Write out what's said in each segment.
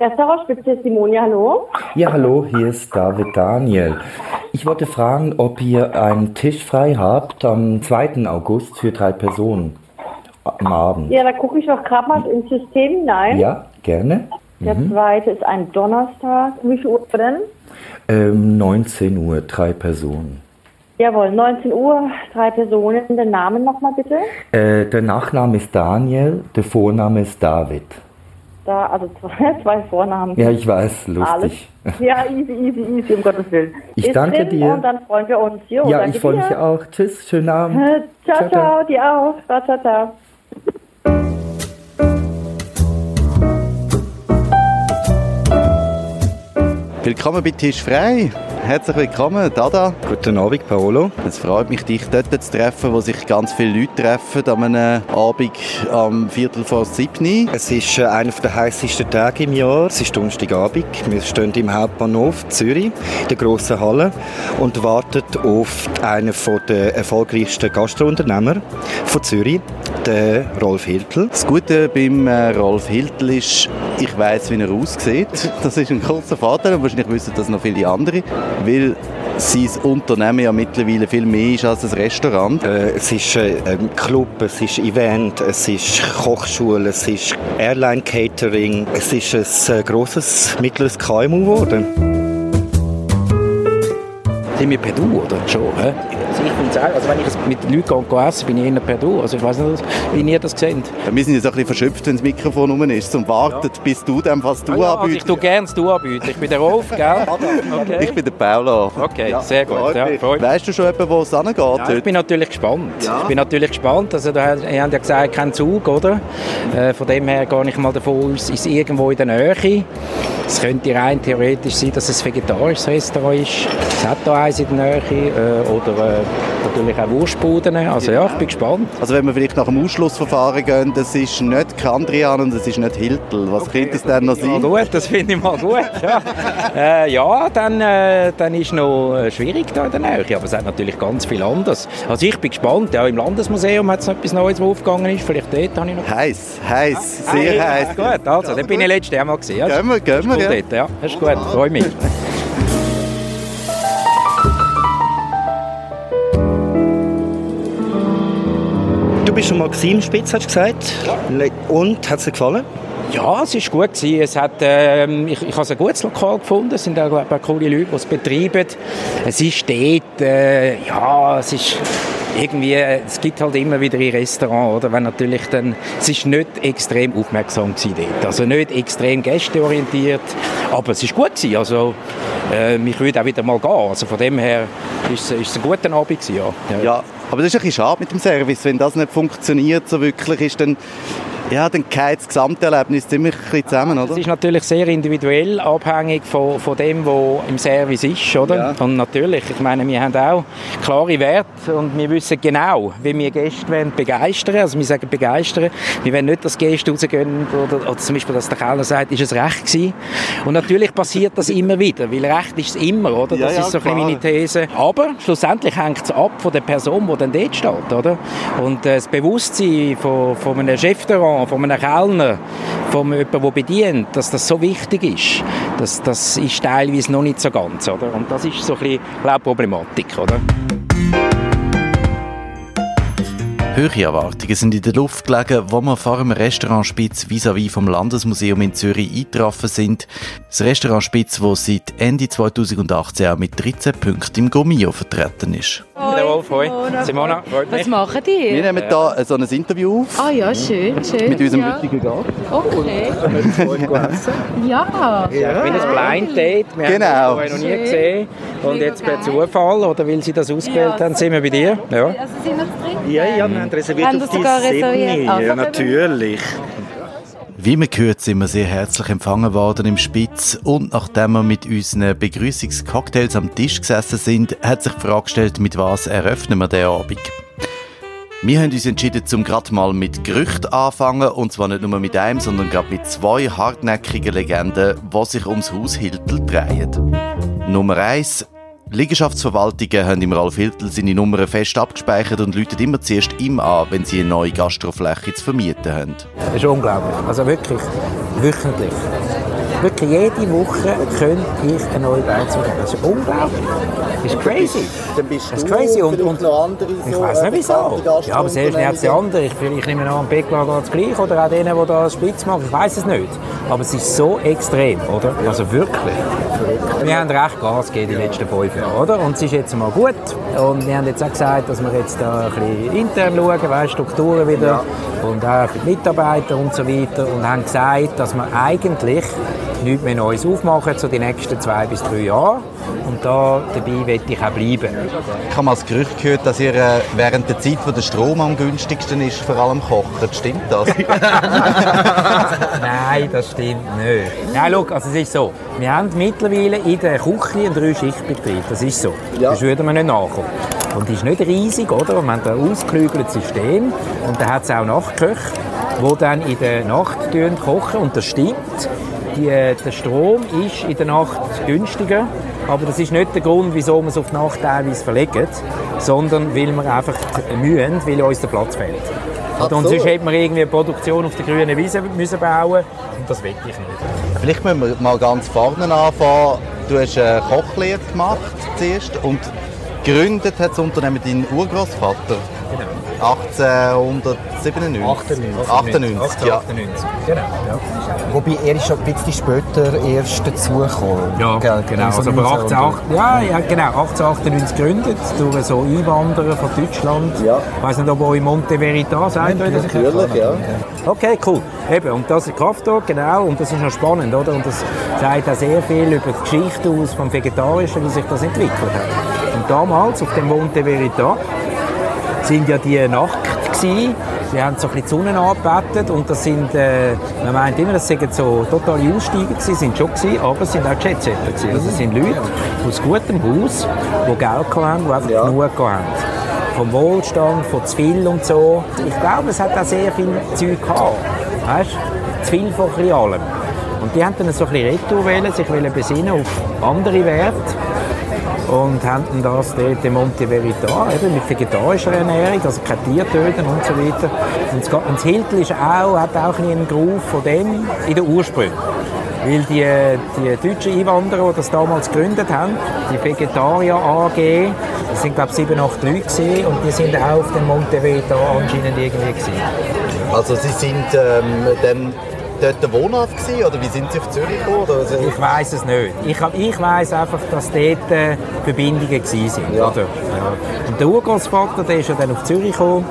Restaurantspitze Simonia, hallo. Ja, hallo, hier ist David Daniel. Ich wollte fragen, ob ihr einen Tisch frei habt am 2. August für drei Personen am Abend. Ja, da gucke ich doch gerade mal ins System hinein. Ja, gerne. Der zweite ist ein Donnerstag. Wie viel Uhr denn? Ähm, 19 Uhr, drei Personen. Jawohl, 19 Uhr, drei Personen. Den Namen nochmal bitte. Äh, der Nachname ist Daniel, der Vorname ist David. Da, also zwei, zwei Vornamen. Ja, ich weiß, Alles. lustig. Ja, easy, easy, easy, um Gottes Willen. Ich Ist danke drin dir. Und dann freuen wir uns. Jo, Ja, danke ich freue mich dir. auch. Tschüss, schönen Abend. Äh, Ciao, Ciao, ciao, ciao. dir auch. Ciao, ciao, ciao. Willkommen bei Tisch frei. Herzlich willkommen, Dada. Guten Abend, Paolo. Es freut mich, dich dort zu treffen, wo sich ganz viele Leute treffen, an einem Abend am Viertel vor sieben. Es ist äh, einer der heißesten Tage im Jahr. Es ist Donnerstagabend. Wir stehen im Hauptbahnhof Zürich, in der grossen Halle, und warten auf einen der erfolgreichsten Gastrounternehmer von Zürich, den Rolf Hiltl. Das Gute beim äh, Rolf Hiltl ist, ich weiß, wie er aussieht. Das ist ein großer Vorteil und wahrscheinlich wissen das noch viele andere, weil sein Unternehmen ja mittlerweile viel mehr ist als ein Restaurant. Äh, Es ist äh, ein Club, es ist Event, es ist Kochschule, es ist Airline Catering, es ist ein äh, grosses, mittleres KMU geworden. Sind wir per Du, oder? Schon, hä? Also ich finde es auch, also wenn ich mit Leuten gehe, essen bin ich eher per Du. Also ich weiß nicht, wie ihr das seht. Wir sind jetzt ein bisschen verschöpft, wenn das Mikrofon rum ist und wartet, bis du dem, was du Ah ja, also ich anbietest. tue gerne das Du anbieten. Ich bin der Rolf, gell? Okay. Ich bin der Paula. Okay, sehr gut, freut ja, freut. Weißt du schon, etwa, wo es hingeht? Ja, ich bin natürlich gespannt. Ja. Ich bin natürlich gespannt. Also, da, habt ja gesagt, kein Zug, oder? Äh, von dem her gehe ich mal davon aus, ist irgendwo in der Nähe. Es könnte rein theoretisch sein, dass es ein vegetarisches Restaurant ist. Es hat da eins in der Nähe. Äh, oder äh, natürlich auch Wurstbuden. Also ja, ich bin gespannt. Also wenn wir vielleicht nach dem Ausschlussverfahren gehen, das ist nicht Kandrian und das ist nicht Hiltl. Was könnte es denn noch Ja, sein? gut, das finde ich mal gut. Ja, äh, ja dann, äh, dann ist noch äh, schwierig da in der Nähe, aber es hat natürlich ganz viel anderes. Also ich bin gespannt, ja, im Landesmuseum hat es noch etwas Neues, was aufgegangen ist, vielleicht dort habe ich noch... Heiß, heiß, sehr Ah, heiß. ja, Gut, also, dann bin ich letztes Jahr mal gesehen. Ja, Gehen wir, gehen wir, ja. dort, ja. Das ist gut, freue mich. Bist schon mal gewesen im Spitz, hast du gesagt? Ja. Und, hat es dir gefallen? Ja, es war gut. Gewesen. Es hat, ähm, ich, ich habe ein gutes Lokal gefunden. Es sind auch ein paar coole Leute, die es betreiben. Es ist dort, äh, ja, es ist irgendwie, es gibt halt immer wieder ein Restaurant, oder? Wenn natürlich dann, es ist nicht extrem aufmerksam gewesen dort. Also nicht extrem gästeorientiert, aber es ist gut gewesen. Also, äh, ich würde auch wieder mal gehen. Also von dem her ist es, ist es ein guter Abend gewesen, ja. Ja, aber das ist ein bisschen schade mit dem Service. Wenn das nicht funktioniert so wirklich, ist dann, ja, dann geht das Gesamterlebnis ziemlich zusammen, Es oder? ist natürlich sehr individuell, abhängig von, von dem, was im Service ist, oder? Ja. Und natürlich, ich meine, wir haben auch klare Werte und wir wissen genau, wie wir Gäste wollen begeistern. Also wir sagen begeistern. Wir wollen nicht, dass Gäste rausgehen oder, oder zum Beispiel, dass der Kellner sagt, ist es recht gewesen. Und natürlich passiert das immer wieder, weil recht ist es immer, oder? Ja, Das ja, ist so klar. meine These. Aber schlussendlich hängt es ab von der Person, die dann dort steht, oder? Und äh, das Bewusstsein von, von einem Chefrestaurant, von einem Kellner, von jemandem, der bedient, dass das so wichtig ist, das, das ist teilweise noch nicht so ganz, oder? Und das ist so ein bisschen, glaube ich, Problematik, oder? Höhere Erwartungen sind in der Luft gelegen, wo wir vor dem Restaurant Spitz vis-à-vis vom Landesmuseum in Zürich eingetroffen sind. Das Restaurant Spitz, das seit Ende 2018 auch mit 13 Punkten im Gomio vertreten ist. Der Wolf, hoi. Simona, freut mich. Was machen Wir die? nehmen hier so ein Interview auf Ah ja, schön, schön. mit unserem ja. heutigen Gast. Okay. Ja. Ja, ich bin ein Blind Date. Wir Genau. haben uns noch nie gesehen. Und jetzt per Zufall, oder weil Sie das ausgewählt haben, sind wir bei dir. Ja. Also sind wir drin? Ja, ja, wir haben reserviert Haben auf Sie die sogar reserviert? Siebni. Also, Ja, natürlich. Wie man gehört, sind wir sehr herzlich empfangen worden im Spitz und nachdem wir mit unseren Begrüßungscocktails am Tisch gesessen sind, hat sich die Frage gestellt, mit was eröffnen wir den Abend. Wir haben uns entschieden, zum gerade mal mit Gerüchten anfangen und zwar nicht nur mit einem, sondern gerade mit zwei hartnäckigen Legenden, die sich ums Haus Hiltl drehen. Nummer eins: Liegenschaftsverwaltungen haben im Ralf Hiltl seine Nummern fest abgespeichert und läuten immer zuerst ihm an, wenn sie eine neue Gastrofläche zu vermieten haben. Das ist unglaublich. Also wirklich, wöchentlich. Wirklich jede Woche könnte ich eine neue Beiz geben. Das ist unglaublich. Das ist crazy. Dann bist Das ist crazy. Und, und noch andere ich weiß äh, nicht wieso. bekannte Ja, aber selbst nicht die anderen. Ich, ich nehme an, am Beckler geht es gleich. Oder auch denen, die da Spitz machen. Ich weiß es nicht. Aber es ist so extrem, oder? Also wirklich. Wir haben recht Gas gegeben die letzten fünf Jahre, oder? Und es ist jetzt mal gut. Und wir haben jetzt auch gesagt, dass wir jetzt da ein bisschen intern schauen, weißt, Strukturen wieder und auch für die Mitarbeiter und so weiter. Und haben gesagt, dass wir eigentlich nichts mehr Neues aufmachen, so die nächsten zwei bis drei Jahre. Und da dabei werde ich auch bleiben. Ich habe mal das Gerücht gehört, dass ihr äh, während der Zeit, wo der Strom am günstigsten ist, vor allem kocht. Stimmt das? Nein, das stimmt nicht. Ja, schau, also es ist so. Wir haben mittlerweile in der Küche einen Drei-Schicht-Betrieb. Das ist so. Ja. Das würden wir nicht nachkommen. Und die ist nicht riesig, oder? Wir haben ein ausgeklügeltes System. Und da hat es auch Nachtköche, die dann in der Nacht kochen. Und das stimmt. Die, der Strom ist in der Nacht günstiger. Aber das ist nicht der Grund, wieso wir es auf die Nacht teilweise verlegen, sondern weil wir einfach mühen, weil uns der Platz fehlt. Ach und so. sonst hätte man irgendwie eine Produktion auf der grünen Wiese müssen bauen und das will ich nicht. Vielleicht müssen wir mal ganz vorne anfangen. Du hast eine Kochlehre gemacht zuerst und gegründet hat das Unternehmen dein Urgroßvater. Genau. 1897. 98, ja. 98. Genau. Ja. Wobei er ist schon ein bisschen später erst dazugekommen. Ja, Gell, genau. so Also aber 19 18, ja, ja, genau. 1898 gegründet durch so Einwanderer von Deutschland. Ja. Ich weiß nicht, ob euch Monte Veritas das? Natürlich, ja. Okay, cool. Eben, und das ist Kraftdog, genau. Und das ist noch spannend, oder? Und das sagt auch sehr viel über die Geschichte aus vom Vegetarischen, wie sich das entwickelt hat. Und damals, auf dem Monte Veritas, sind ja die nackt gewesen. Die haben so ein bisschen die Sonne angebetet und das sind, äh, man meint immer, das seien so totale Aussteiger gewesen, sind schon gewesen, aber es sind auch Jetsetter gewesen. Also es sind Leute aus gutem Haus, die Geld haben, die einfach Ja. genug haben. Vom Wohlstand, von zu viel und so. Ich glaube, es hat auch sehr viel Zeug gehabt. Weißt du? Zu viel von allem. Und die haben dann so ein bisschen Retour wählen, sich besinnen auf andere Werte und haben das dort in Monte Veritas, eben mit vegetarischer Ernährung, also kein Tier töten und so weiter. Und das, Hiltl ist auch, hat auch einen Groove von dem in den Ursprüngen. Weil die, die deutschen Einwanderer, die das damals gegründet haben, die Vegetarier AG, das sind glaube ich sieben, acht Leute gewesen, und die sind auch auf dem Monte Veritas anscheinend irgendwie gewesen. Also Sie sind ähm, dann dort wohnhaft gewesen, oder wie sind Sie auf Zürich gekommen? Also, Ich weiß es nicht. Ich, ich weiß einfach, dass dort äh, Verbindungen gewesen sind. Ja. Oder? Ja. Und der Urgroßvater, der ist ja dann auf Zürich gekommen,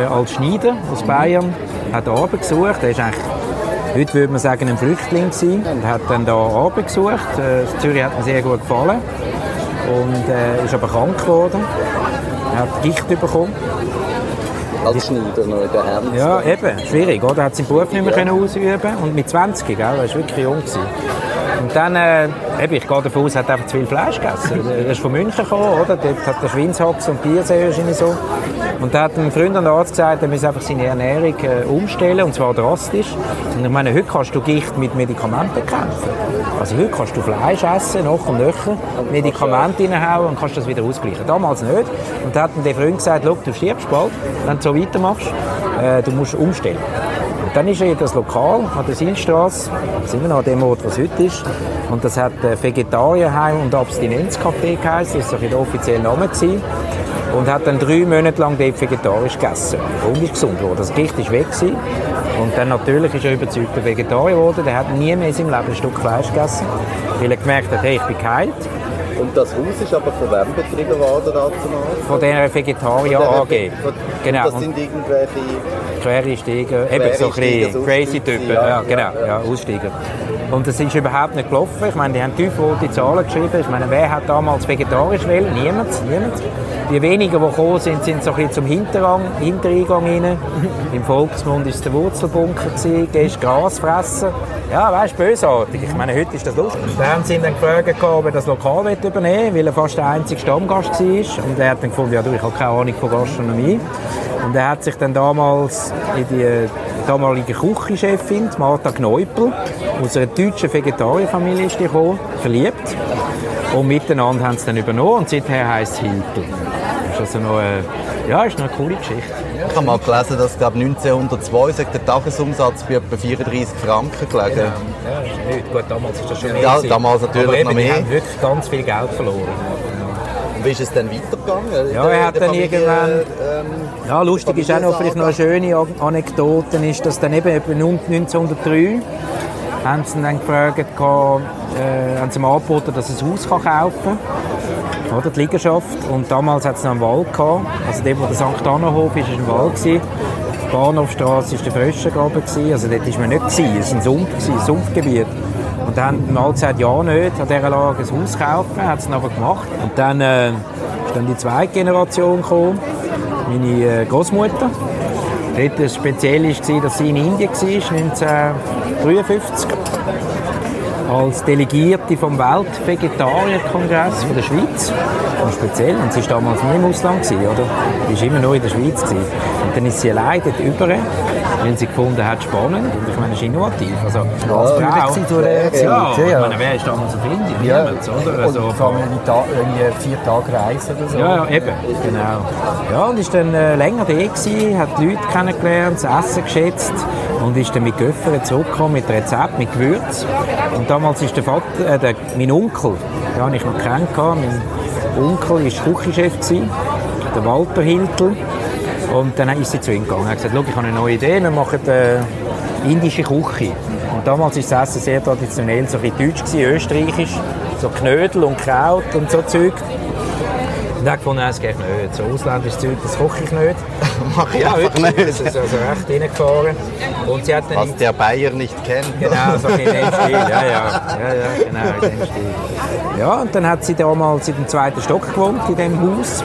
äh, als Schneider aus Bayern, hat Arbeit gesucht. Er ist eigentlich, heute würde man sagen, ein Flüchtling gewesen und hat dann da Arbeit gesucht. Äh, Zürich hat mir sehr gut gefallen und äh, ist aber krank geworden. Er hat Gicht bekommen. Als Schneider noch in der Hand. Ja, eben, schwierig, oder? Er hat seinen Beruf nicht mehr können ausüben und mit 20, gell? er war wirklich jung. Gewesen. Und dann, äh, eben, ich gehe davon aus, er hat einfach zu viel Fleisch gegessen. Er ist von München gekommen, oder? Dort hat er Schweinshaxe und Biersee so. Und da hat ein Freund der Arzt gesagt, er muss einfach seine Ernährung äh, umstellen, und zwar drastisch. Und ich meine, heute kannst du Gicht mit Medikamenten bekämpfen. Also heute kannst du Fleisch essen, noch und nöcher, Medikamente reinhauen und kannst das wieder ausgleichen. Damals nicht. Und da hat dann der Freund gesagt, «Schau, du stirbst bald, wenn du so weitermachst. Äh, du musst umstellen. Dann ist er in das Lokal an der Silstrasse, das ist immer noch an dem Ort, was heute ist. Und das hat äh, Vegetarierheim und Abstinenzcafé geheißen, das war so der offizielle Name. Gewesen. Und hat dann drei Monate lang dort vegetarisch gegessen. Und ist gesund geworden. Das Gericht ist weg gewesen. Und dann natürlich ist er überzeugter Vegetarier geworden. Der hat nie mehr in seinem Leben ein Stück Fleisch gegessen, weil er gemerkt hat, hey, ich bin geheilt. Und das Haus ist aber von wem betrieben worden? Von dieser Vegetarier AG. Genau. Das sind irgendwelche... Quereinsteiger, eben so ein bisschen crazy Typen, ja, genau, ja, Aussteiger. Und das ist überhaupt nicht gelaufen. Ich meine, die haben tiefrote Zahlen geschrieben. Ich meine, wer hat damals vegetarisch wählen? Niemand, niemand. Die wenigen, die gekommen sind, sind so ein bisschen zum Hintergang, Hintereingang rein. Im Volksmund war es der Wurzelbunker, gewesen, gehst Gras fressen. Ja, weißt du, bösartig. Ich meine, heute ist das lustig. Dann haben sie ihn dann gefragt, ob er das Lokal übernehmen will, weil er fast der einzige Stammgast war. Und er hat dann gefunden, ja du, ich habe keine Ahnung von Gastronomie. Und er hat sich dann damals in die damalige Küchenchefin, Martha Kneupel, aus einer deutschen Vegetarierfamilie ist die gekommen, verliebt. Und miteinander haben sie dann übernommen und seither heisst es Hilton. Das ist also noch eine ja, ist noch eine coole Geschichte. Ich habe mal gelesen, dass glaub, 1902 sagt der Tagesumsatz bei etwa 34 Franken gelegen. Ja, ist nicht. Gut, damals ist das schon mehr. Ja, damals natürlich Aber eben, noch mehr. Die haben wirklich ganz viel Geld verloren. Und wie ist es dann weitergegangen? Ja, der- er hat dann Familie, irgendwann- Ähm, Ja, lustig ist auch noch vielleicht noch eine schöne An- Anekdote, ist, dass dann eben etwa 1903 haben sie dann gefragt, äh, haben sie ihm angeboten, dass er ein Haus kann kaufen kann, oder die Liegenschaft. Und damals hat es noch einen Wald gehabt, also dort, wo der St. Anna-Hof ist, ist ein Wald gewesen. Die Bahnhofstraße war der Fröschengraben, also dort war man nicht, gewesen. es war ein Sumpf, gewesen, ein Sumpfgebiet. Und dann haben die gesagt, ja nicht, an dieser Lage ein Haus kaufen, hat es aber gemacht. Und dann äh, ist dann die zweite Generation gekommen, meine äh, Großmutter. Dort war speziell, war, dass sie in Indien war, 1953 als Delegierte vom Weltvegetarierkongress von der Schweiz. Und speziell, und sie war damals nie im Ausland, gewesen, oder? Sie war immer nur in der Schweiz. Gewesen. Und dann ist sie allein dort über, weil sie gefunden hat, spannend. Und ich meine, das ist innovativ. Also, als Frau, zu Zeit, ja, ja, ja. Ich meine, wer ist damals auf Indien? Ja, Niemand, oder? Also, und vor allem irgendwie vier Tage Reise oder so. ja, ja, eben, genau. Ja, und ist dann äh, länger da gewesen, hat die Leute kennengelernt, das Essen geschätzt und ist dann mit Göffern zurückgekommen mit Rezept, mit Gewürz. Und damals ist der Vater, äh, der, mein Onkel, den habe ich noch kennengelernt, mein Onkel war Küchenchef, der Walter Hiltel. Und dann ist sie zu ihm gegangen. Er hat gesagt, «Schau, ich habe eine neue Idee, wir machen äh, indische Küche. Und damals war das Essen sehr traditionell, so ein bisschen deutsch, gewesen, österreichisch, so Knödel und Kraut und so Zeug. Und er hat gefunden, es geht nicht. So ausländisches Zeug, das koche ich nicht. Mach ich einfach wirklich, nicht. Das ist also recht reingefahren. Und sie hat dann... Was der Bayer nicht kennt. Genau, so in dem Stil, ja, ja. ja, ja genau, in dem Stil. Ja, und dann hat sie damals in dem zweiten Stock gewohnt, in dem Haus.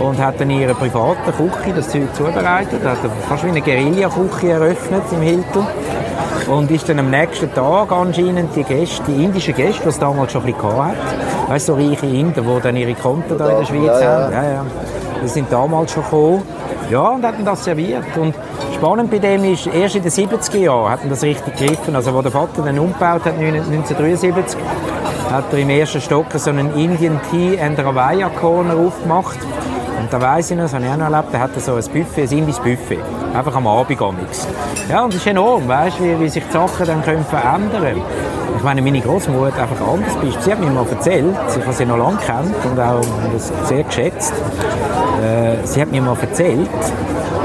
Und hat dann ihre private Küche, das Zeug zubereitet. Hat fast wie eine Guerilla-Küche eröffnet im Hilton. Und ist dann am nächsten Tag anscheinend die Gäste, die indischen Gäste, die es damals schon ein bisschen hatte, weißt du, so reiche Inder, die dann ihre Konten da in der Schweiz Ja, haben. Ja, ja. Die sind damals schon gekommen. Ja, und hatten das serviert. Und spannend bei dem ist, erst in den 70er Jahren hatten das richtig gegriffen. Also, wo der Vater dann umgebaut hat, 1973, hat er im ersten Stock so einen Indian Tea and Ravaya Corner aufgemacht. Und da weiss ich noch, das habe ich auch noch erlebt, da hat er so ein Buffet, ein indisches Buffet. Einfach am Abend amix. Ja, und das ist enorm, weißt du, wie, wie sich die Sachen dann können verändern Ich meine, meine Großmutter einfach anders bist. Sie hat mir mal erzählt, ich habe sie noch lange kennt und auch das sehr geschätzt. Äh, sie hat mir mal erzählt,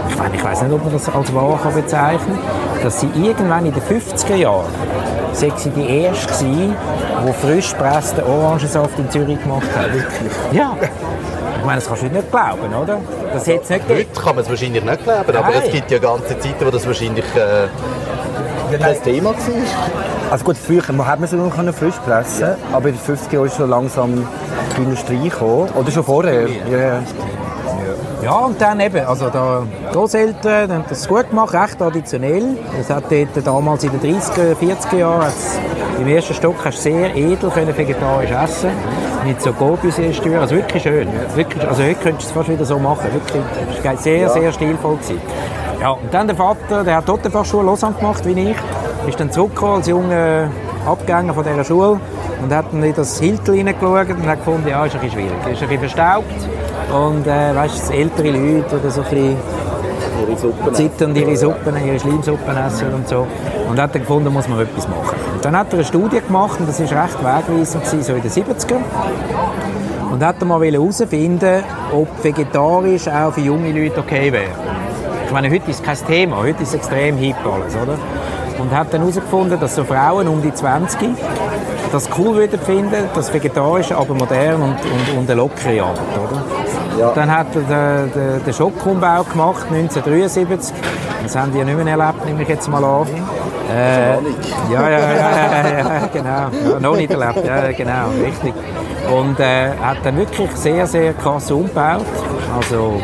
ich meine, ich weiß nicht, ob man das als wahr kann bezeichnen kann, dass sie irgendwann in den 50er Jahren, sei sie die erste gewesen, die frisch gepressten Orangensaft in Zürich gemacht hat. Wirklich? Ja. Ich meine, das kannst du nicht glauben, oder? Das es nicht. Heute kann man es wahrscheinlich nicht glauben, aber Nein. es gibt ja ganze Zeiten, wo das wahrscheinlich äh, Das Thema war. Also gut, früher hat man sie noch frisch pressen, aber in den 50er Jahren ist schon langsam die Industrie gekommen. Oder schon vorher. Ja. Ja, und dann eben, also da Großeltern haben das gut gemacht, recht traditionell. Das hat dort damals in den 30er, 40er Jahren, im ersten Stock hast du sehr edel können vegetarisch essen mit so Corbusier-Steuer, also wirklich schön. Wirklich, also heute könntest du es fast wieder so machen, wirklich. Sehr, sehr stilvoll. Gewesen. Ja, und dann der Vater, der hat dort die Fachschule Lausanne gemacht, wie ich, ist dann zurückgekommen als junger Abgänger von dieser Schule und hat dann in das Hilton hineingeschaut und hat gefunden, ja, ist ein bisschen schwierig, ist ein bisschen verstaubt und äh, weißt, ältere Leute oder so ein bisschen Ihre Suppen. zittern ihre Suppen, ihre Schleimsuppen essen und so. Und hat dann gefunden, muss man etwas machen. Und dann hat er eine Studie gemacht und das war recht wegweisend, so in den 70er. Und hat dann mal herausfinden, ob vegetarisch auch für junge Leute okay wäre. Ich meine, heute ist kein Thema, heute ist extrem hip alles, oder? Und hat dann herausgefunden, dass so Frauen um die 20 das cool würden finden, das Vegetarische, aber modern und, und, und eine lockere Art, oder? Ja. Dann hat er den, den, Schockumbau gemacht, 1973. Das haben die ja nicht mehr erlebt, nehme ich jetzt mal an. Äh, ja, ja, ja, ja, ja, genau. Ja, noch nicht erlebt, ja, genau, richtig. Und äh, hat dann wirklich sehr, sehr krass umgebaut. Also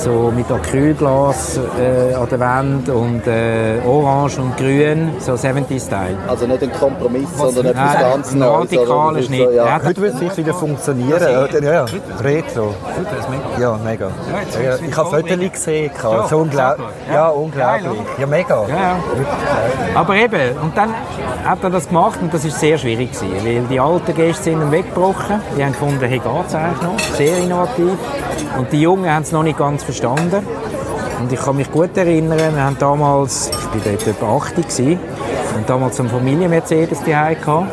so mit Acrylglas äh, an der Wand und äh, orange und grün, so 70-Style. Also nicht ein Kompromiss, sondern etwas Nein, ganz ein Neues. radikaler Schnitt. So, ja. hat- Heute würde es sicher wieder funktionieren. Oder? Ja, ja. Retro. Ja, mega. Ja, ich habe Fotos gesehen. Ja, So unglaublich. ja. Ja, unglaublich. Ja, mega. Ja, ja. Aber eben, und dann hat er das gemacht und das ist sehr schwierig gewesen, weil die alten Gäste sind weggebrochen. Die haben gefunden, hey, geht's eigentlich noch? Sehr innovativ. Und die Jungen haben es noch nicht ganz verstanden. Und ich kann mich gut erinnern, wir haben damals, ich war dort etwa 80 gewesen, haben damals einen Familien-Mercedes die gehabt.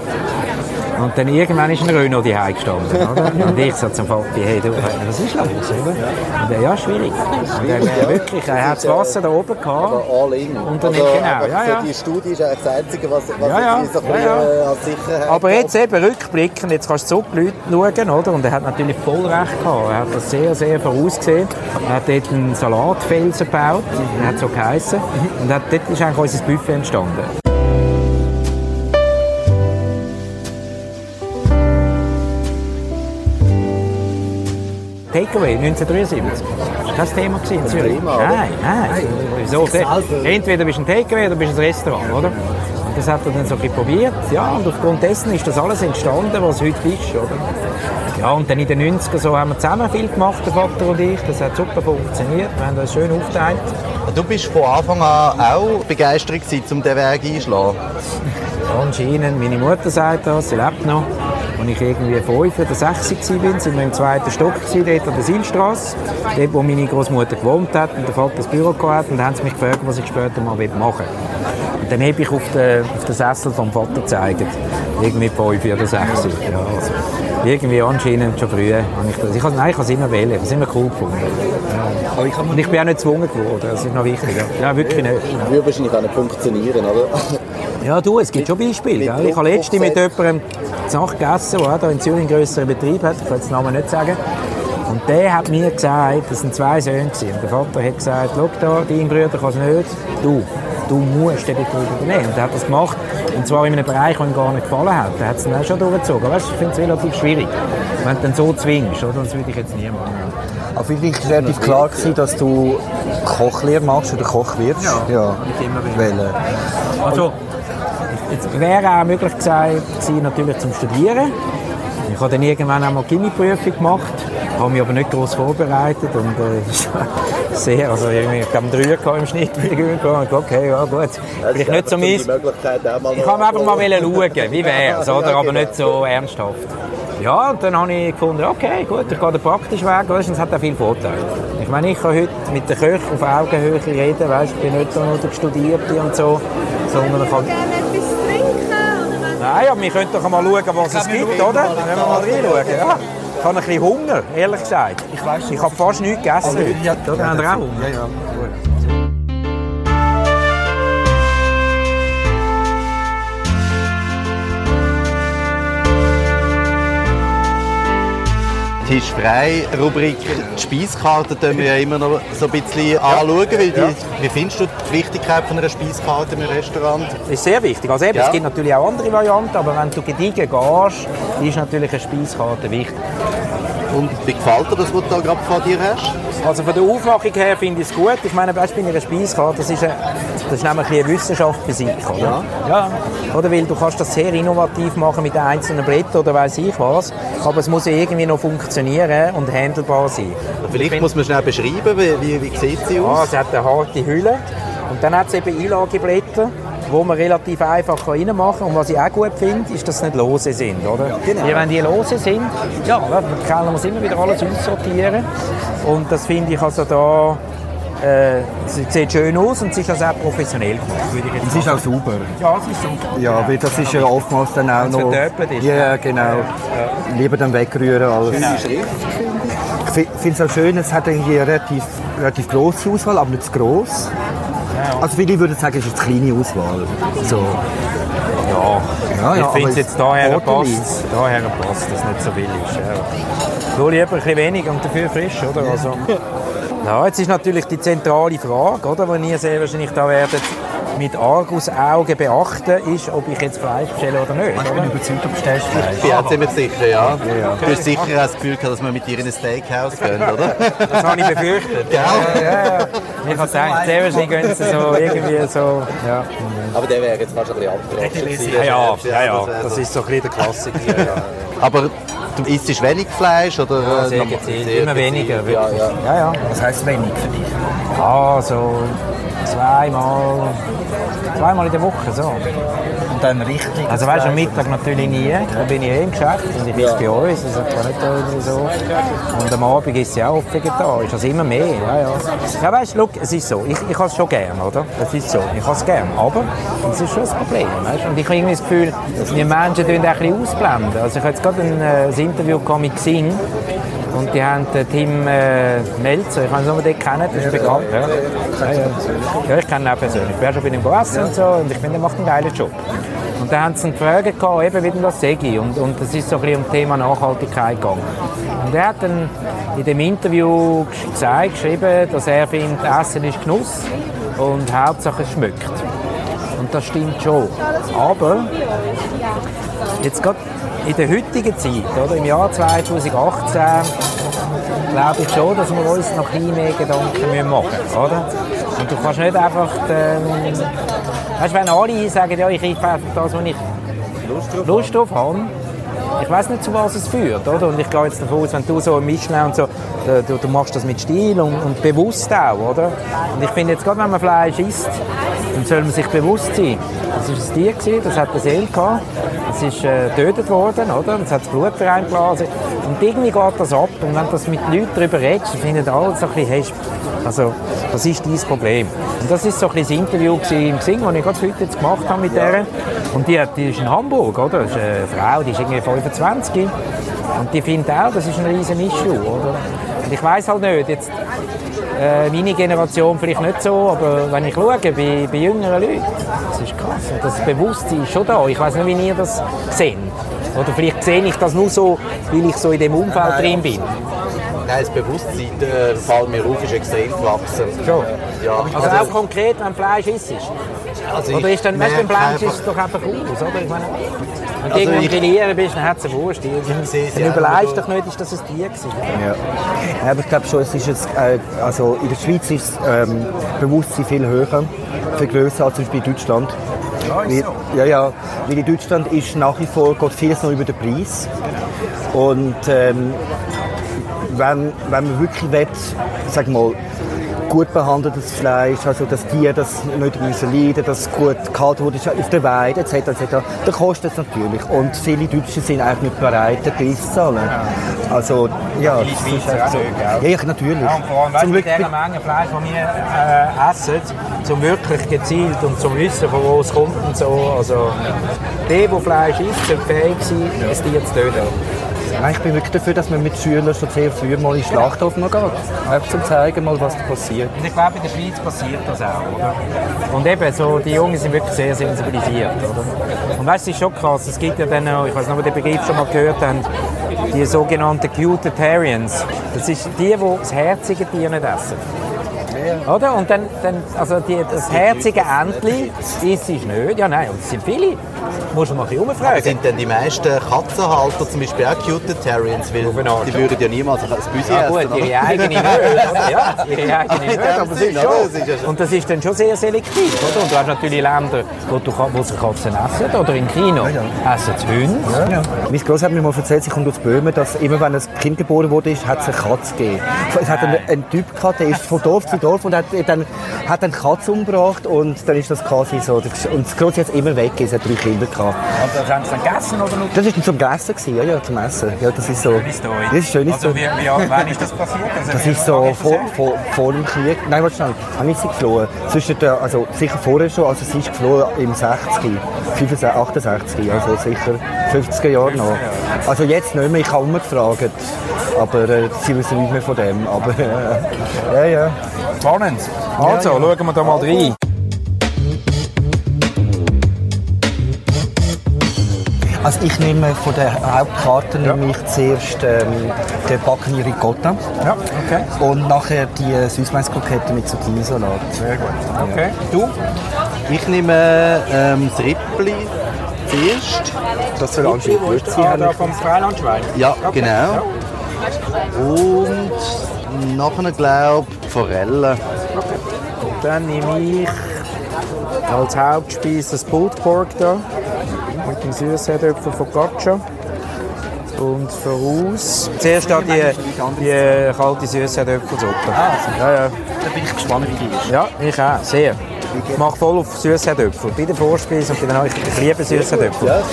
Und dann irgendwann ist ein Renault die gestanden, oder? Und ich so zum Papi, hey, du, was ist los, oder? Und er, ja, schwierig. Und er, äh, wirklich, er hat das Wasser da oben gehabt. Aber all in. Und dann, also, genau, ja, so ja. Die Studie ist eigentlich das Einzige, was, was Ja, ja, so ja, ja. äh, als Sicherheit Aber jetzt eben rückblickend, jetzt kannst du zurückschauen, oder? Und er hat natürlich voll recht gehabt. Er hat das sehr, sehr vorausgesehen. Er hat dort einen Salatfelsen gebaut, der hat so geheissen. Und dort ist eigentlich unser Buffet entstanden. Takeaway 1973. Das kein Thema gewesen in Zürich. Thema, oder? nein, nein. Wieso? Entweder bist du ein Takeaway oder bist du ein Restaurant, oder? Und das hat er dann so ein bisschen probiert. Ja, und aufgrund dessen ist das alles entstanden, was heute ist, oder? Ja, und dann in den 90ern so haben wir zusammen viel gemacht, der Vater und ich. Das hat super funktioniert. Wir haben das schön aufgeteilt. Du bist von Anfang an auch begeistert gewesen, um diesen Weg einzuschlagen. Anscheinend, meine Mutter sagt das, sie lebt noch. Als ich irgendwie fünf oder sechs war, sind wir im zweiten Stock, dort an der Silstrasse, dort, wo meine Großmutter gewohnt hat und der Vater das Büro hatte. Und haben sie mich gefragt, was ich später mal machen will. Und dann habe ich auf den, auf den Sessel vom Vater gezeigt. Irgendwie fünf oder sechs. Ja, also, irgendwie anscheinend schon früh. habe Ich, das. ich, habe- nein, ich habe es immer wählen. Ich habe es immer cool gefunden. Ja. Und ich bin auch nicht gezwungen geworden. Das ist noch wichtig. Ja, wirklich nicht. Würde wahrscheinlich auch nicht funktionieren, oder? Ja, du, es gibt schon Beispiele. mit? Ich habe letztens mit jemandem Nacht gegessen, der hier in Zürich einen grösseren Betrieb hat. Ich kann den Namen nicht sagen. Und der hat mir gesagt, das sind zwei Söhne. gewesen. Und der Vater hat gesagt, schau da, dein Bruder kann es nicht. Du, du musst den Betrieb übernehmen. Und er hat das gemacht. Und zwar in einem Bereich, der ihm gar nicht gefallen hat. Er hat es dann auch schon durchgezogen. Weißt, ich finde es relativ schwierig, wenn du dann so zwingst. Oder? Das würde ich jetzt nie machen. Aber für dich war relativ klar, gewesen, dass du Kochlehre machst oder Koch wirst. Ja, Wählen. Also, es wäre auch möglich gewesen, natürlich zum Studieren. Ich habe dann irgendwann einmal die Gimmi-Prüfung gemacht, habe mich aber nicht groß vorbereitet und äh, sehr, also irgendwie, ich habe gehabt im Schnitt bei der Gimmi und ich okay, ja gut, vielleicht nicht so mal Ich habe einfach mal schauen, wie wäre es, oder? aber nicht so ernsthaft. Ja, und dann habe ich gefunden, okay, gut, ich gehe den praktischen Weg, weißt, und es hat auch viele Vorteile. Ich meine, ich kann heute mit den Köchen auf Augenhöhe reden, weißt, ich bin nicht so nur der Studierte und so, sondern ich kann... Gerne etwas trinken oder Nein, aber wir können doch mal schauen, was es gibt, oder? Dann können wir mal reinschauen, ja. Ich habe ein bisschen Hunger, ehrlich gesagt. Ich weiß Ich habe fast nichts gegessen. Ja, da haben wir auch Hunger. Ja, ja. Tisch frei Rubrik die Speiskarte können wir ja immer noch so ein bisschen anschauen, weil die, wie findest du die Wichtigkeit von einer Speiskarte im Restaurant? Das ist sehr wichtig. Also eben, Ja. Es gibt natürlich auch andere Varianten, aber wenn du gediegen gehst, ist natürlich eine Speiskarte wichtig. Und wie gefällt dir das, was du da gerade vor dir hast? Also von der Aufmachung her finde ich es gut. Ich meine, weißt, bei einer Speiskarte, das ist, eine, das ist nämlich eine Wissenschaft für sich, oder? Ja. Oder weil du kannst das sehr innovativ machen mit den einzelnen Blättern oder weiß ich was, aber es muss ja irgendwie noch funktionieren und handelbar sein. Vielleicht muss man schnell beschreiben, wie, wie, wie sieht sie Ja, aus? es hat eine harte Hülle und dann hat es eben Einlageblätter, wo man relativ einfach reinmachen kann. Und was ich auch gut finde, ist, dass sie nicht lose sind. Oder? genau. Weil wenn die lose sind, ja, dann kann man immer wieder alles aussortieren. Und das finde ich also da... Äh, sie sieht schön aus und sie ist also auch professionell gemacht, würde ich jetzt Es ist auch sauber. Ja, sie ist super. Ja, weil das ist ja oftmals dann auch noch... ist. Ja, genau. Lieber dann wegrühren als... Ich fi- finde es auch schön, es hat irgendwie eine relativ, relativ grosse Auswahl, aber nicht zu gross. Also viele würden sagen, es ist eine kleine Auswahl. So. Ja, Ja, ich ja, finde aber es jetzt daher passt, daher passt das nicht so billig. Ja. Nur lieber ein bisschen weniger und dafür frisch, oder? Also, ja, jetzt ist natürlich die zentrale Frage, oder, die ihr sehr wahrscheinlich da werdet mit Argusaugen beachten, ist, ob ich jetzt Fleisch bestelle oder nicht. Ich bin überzeugt, du bestellst Fleisch. Ich bin auch ziemlich sicher, ja. Du hast sicher auch das Gefühl gehabt, dass wir mit dir in ein Steakhouse gehen, oder? Das habe ich befürchtet. Ja, ja, ja. Ich habe gedacht, sehr wahrscheinlich gehen sie so irgendwie so... Ja, Aber der wäre jetzt fast ein bisschen abgerastet. gewesen. ja, ja, ja, ja. das ist so ein bisschen der Klassiker. Ja, ja. Aber du isst wenig Fleisch, oder? äh, Sehr gezielt, immer gezielt. weniger. Ja, ja. ja, ja. Was heisst wenig für dich? Ja, so zweimal, zweimal in der Woche. So. Und dann richtig. Also weißt du, am Mittag natürlich nie, da bin ich eh im Geschäft und ich esse bei uns, also kann nicht irgendwie so. Und am Abend ist ja auch oft vegetarisch, also immer mehr, ja, ja. Ja weißt du, es ist so, ich, ich habe es schon gern, oder? Es ist so, ich habe es gern, aber es ist schon ein Problem, weißt? Und ich habe irgendwie das Gefühl, die Menschen tun ein bisschen ausblenden. Also ich habe jetzt gerade ein, äh, ein Interview mit Xing und die haben Tim äh, Melzer, ich weiß nicht, ob ihr den kennt, das ist bekannt. Ja. Ja, ja. ich kenne ihn auch persönlich. Ich war schon bei ihm gegessen und so und ich finde, er macht einen geilen Job. Und dann haben sie ihn gefragt, eben, wie denn das sei. Und, und es ist so ein bisschen um das Thema Nachhaltigkeit gegangen. Und er hat dann in dem Interview gesagt, geschrieben, dass er findet, Essen ist Genuss und Hauptsache es schmeckt. Und das stimmt schon. Aber jetzt gerade in der heutigen Zeit, oder, im Jahr 2018, glaube ich schon, dass wir uns noch ein mehr Gedanken machen müssen. Oder? Und du kannst nicht einfach... Ähm, weißt, wenn alle sagen, ja, ich esse einfach das, was ich Lust drauf habe, ich weiß nicht, zu was es führt. Oder? Und ich gehe jetzt davon aus, wenn du so Michelin und so, äh, du, du machst das mit Stil und, und bewusst auch. Oder? Und ich finde jetzt gerade, wenn man Fleisch isst, dann soll man sich bewusst sein. Das war ein Tier, gewesen, das hat eine Seele gehabt. Es ist äh, getötet worden, oder? Es hat das Blut reingeblasen. Und irgendwie geht das ab. Und wenn du das mit Leuten darüber redest, dann finden alle so ein bisschen, also, was ist dein Problem? Und das ist so ein bisschen das Interview im Xing, das ich gerade heute jetzt gemacht habe mit der. Und die, die ist in Hamburg, oder? Das ist eine Frau, die ist irgendwie 25. Und die findet auch, das ist ein riesen Issue, oder? Und ich weiß halt nicht, jetzt, äh, meine Generation vielleicht nicht so, aber wenn ich schaue, bei, bei jüngeren Leuten, das ist krass. Und das Bewusstsein ist schon da. Ich weiß nicht, wie ihr das seht. Oder vielleicht sehe ich das nur so, weil ich so in dem Umfeld drin bin. Nein, das Bewusstsein, äh, fällt mir auf, ist extrem gewachsen. Schon. Ja, Also auch konkret, wenn Fleisch isst. also Oder ich ist dann, weißt du, merke Fleisch ist es doch einfach aus, oder? Ich meine, wenn du Also irgendwo ich- Grillieren bist, dann hat es eine Wurst. Dann überlegst du doch nicht, ist das ein Tier gewesen. Ja. Ja, aber ich glaube schon, es ist jetzt, äh, also in der Schweiz ist das ähm, Bewusstsein viel höher, viel grösser als zum Beispiel in Deutschland. Weil, ja, ja, weil in Deutschland ist nach wie vor geht vieles noch über den Preis. Und ähm, wenn, wenn man wirklich will, sag mal, gut behandeltes Fleisch, also das Tier, das nicht müssen leiden, das gut gehalten wurde auf der Weide etc. etc. dann kostet es natürlich. Und viele Deutsche sind eigentlich nicht bereit, den Preis zu zahlen. Also ja, Viele Schweizer so. nicht, Ja, ja, natürlich. Ja, und vor allem, weißt, mit dieser Menge Fleisch, die wir äh, essen, zum wirklich gezielt und zum Wissen, von wo es kommt und so. Also, der, der Fleisch isst, sollte fähig sein, ein Tier zu töten. Nein, ich bin wirklich dafür, dass man mit Schülern schon sehr früh mal in den Schlachthof noch geht. Einfach zum zeigen, mal, was da passiert. Und ich glaube, in der Schweiz passiert das auch, oder? Und eben, so, die Jungen sind wirklich sehr sensibilisiert, oder? Und weißt du, es ist schon krass, es gibt ja dann auch, ich weiß nicht, ob ihr den Begriff schon mal gehört habt, die sogenannten Cutitarians. Das ist die, die das herzige Tier nicht essen. Oder? Und dann, dann also die, das herzige Entli isst es nicht. Ja, nein, und es sind viele. Muss man mal ein bisschen Aber umfragen. sind denn die meisten Katzenhalter zum Beispiel auch Cutitarians? Weil die würden ja niemals ein Büsi Ja essen. gut, oder? ihre eigene oder? Ja, ihre eigene Aber oder? schon. Ja Und das ist dann schon sehr selektiv, oder? Und du hast natürlich Länder, wo, du, wo sie Katzen essen, oder in China essen sie Hunde. Ja. Mein Gross hat mir mal erzählt, sie kommt aus Böhmen, dass immer wenn ein Kind geboren wurde, hat es eine Katze gegeben. Es hat einen, einen Typ gehabt, der ist von Dorf zu Dorf und hat dann, hat eine Katze umgebracht und dann ist das quasi so. Und das Gross hat immer weg, es hat drei Kinder gehabt. Und das haben sie dann gegessen, oder nur? Das ist dann zum Essen gewesen, ja, ja, zum Essen. Ja, das ist so. Das ist schön, ist so. Also, wie, wie, wann ist das passiert? Also, Das ist so vor, vor, vor dem Krieg. Nein, warte schnell. Wann ist sie geflohen? Zwischen der, also sicher vorher schon. Also sie ist geflohen im 60, 65, 68, also sicher 50er Jahren noch. Also jetzt nicht mehr. Ich habe umgefragt. Aber äh, sie wissen nicht mehr von dem. Aber äh, ja, ja. Spannend. Also, schauen wir da mal rein. Also ich nehme von der Hauptkarte nehme ich zuerst ähm, den Backen Ricotta Ja, okay. und nachher die Süßmaiskroketten mit Zucchini-Salat. Sehr gut. Okay. Du? Ich nehme ähm, das Rippli zuerst. Das soll anscheinend gut ist sein. ah, da vom Freilandschwein? Ja, Okay. genau. Und nachher glaube ich Forellen. Dann nehme ich als Hauptspeise das Pulled Pork da mit dem süßen Herdöpfel von Gotcha. und voraus. Zuerst da die, die kalte Süßherdöpfelsuppe. ja, ja. Da bin ich gespannt, wie die ist. Ja, ich auch, sehr. Ich mache voll auf Süßherdöpfel. Bei der Vorspeise und bei der Nacht. Ich liebe Süßherdöpfel.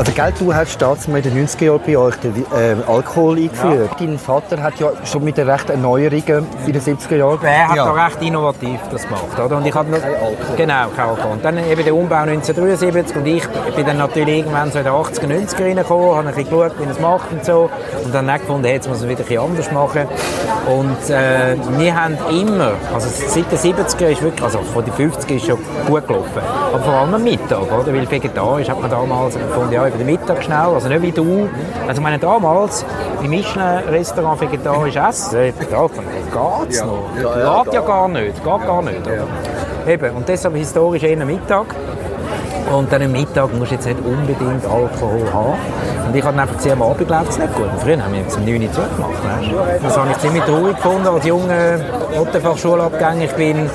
Also, gell, du hast damals in den 90er Jahren bei euch den äh, Alkohol eingeführt. Dein Vater hat ja schon mit der rechten Erneuerungen in den 70er Jahren... Er hat ja. da recht innovativ das gemacht, oder? Und ich habe noch, Kein Alkohol. Genau, kein Alkohol. Und dann eben der Umbau 1973 und ich bin dann natürlich irgendwann so in den 80er, 90er reingekommen, habe ein bisschen geschaut, wie er es macht und so. Und dann auch gefunden, hey, jetzt muss man es wieder ein bisschen anders machen. Und äh, wir haben immer, also seit den 70er ist wirklich, also von den 50er ist schon gut gelaufen. Aber vor allem am Mittag, oder? Weil vegetarisch hat man damals gefunden, ja, über den Mittag schnell, also nicht wie du. Also ich meine, damals im Michelin-Restaurant vegetarisch essen, ja, von hey, geht's noch? Ja, geht ja gar nicht, geht gar nicht. Oder? Eben, und deshalb historisch eher Mittag. Und dann am Mittag musst du jetzt nicht unbedingt Alkohol haben. Und ich habe einfach gesehen, am Abend läuft es nicht gut. Und früher haben wir zum 9 Uhr zugemacht. Weißt? Das habe ich ziemlich traurig gefunden als junger Ottenfachschulabgänger. Ich bin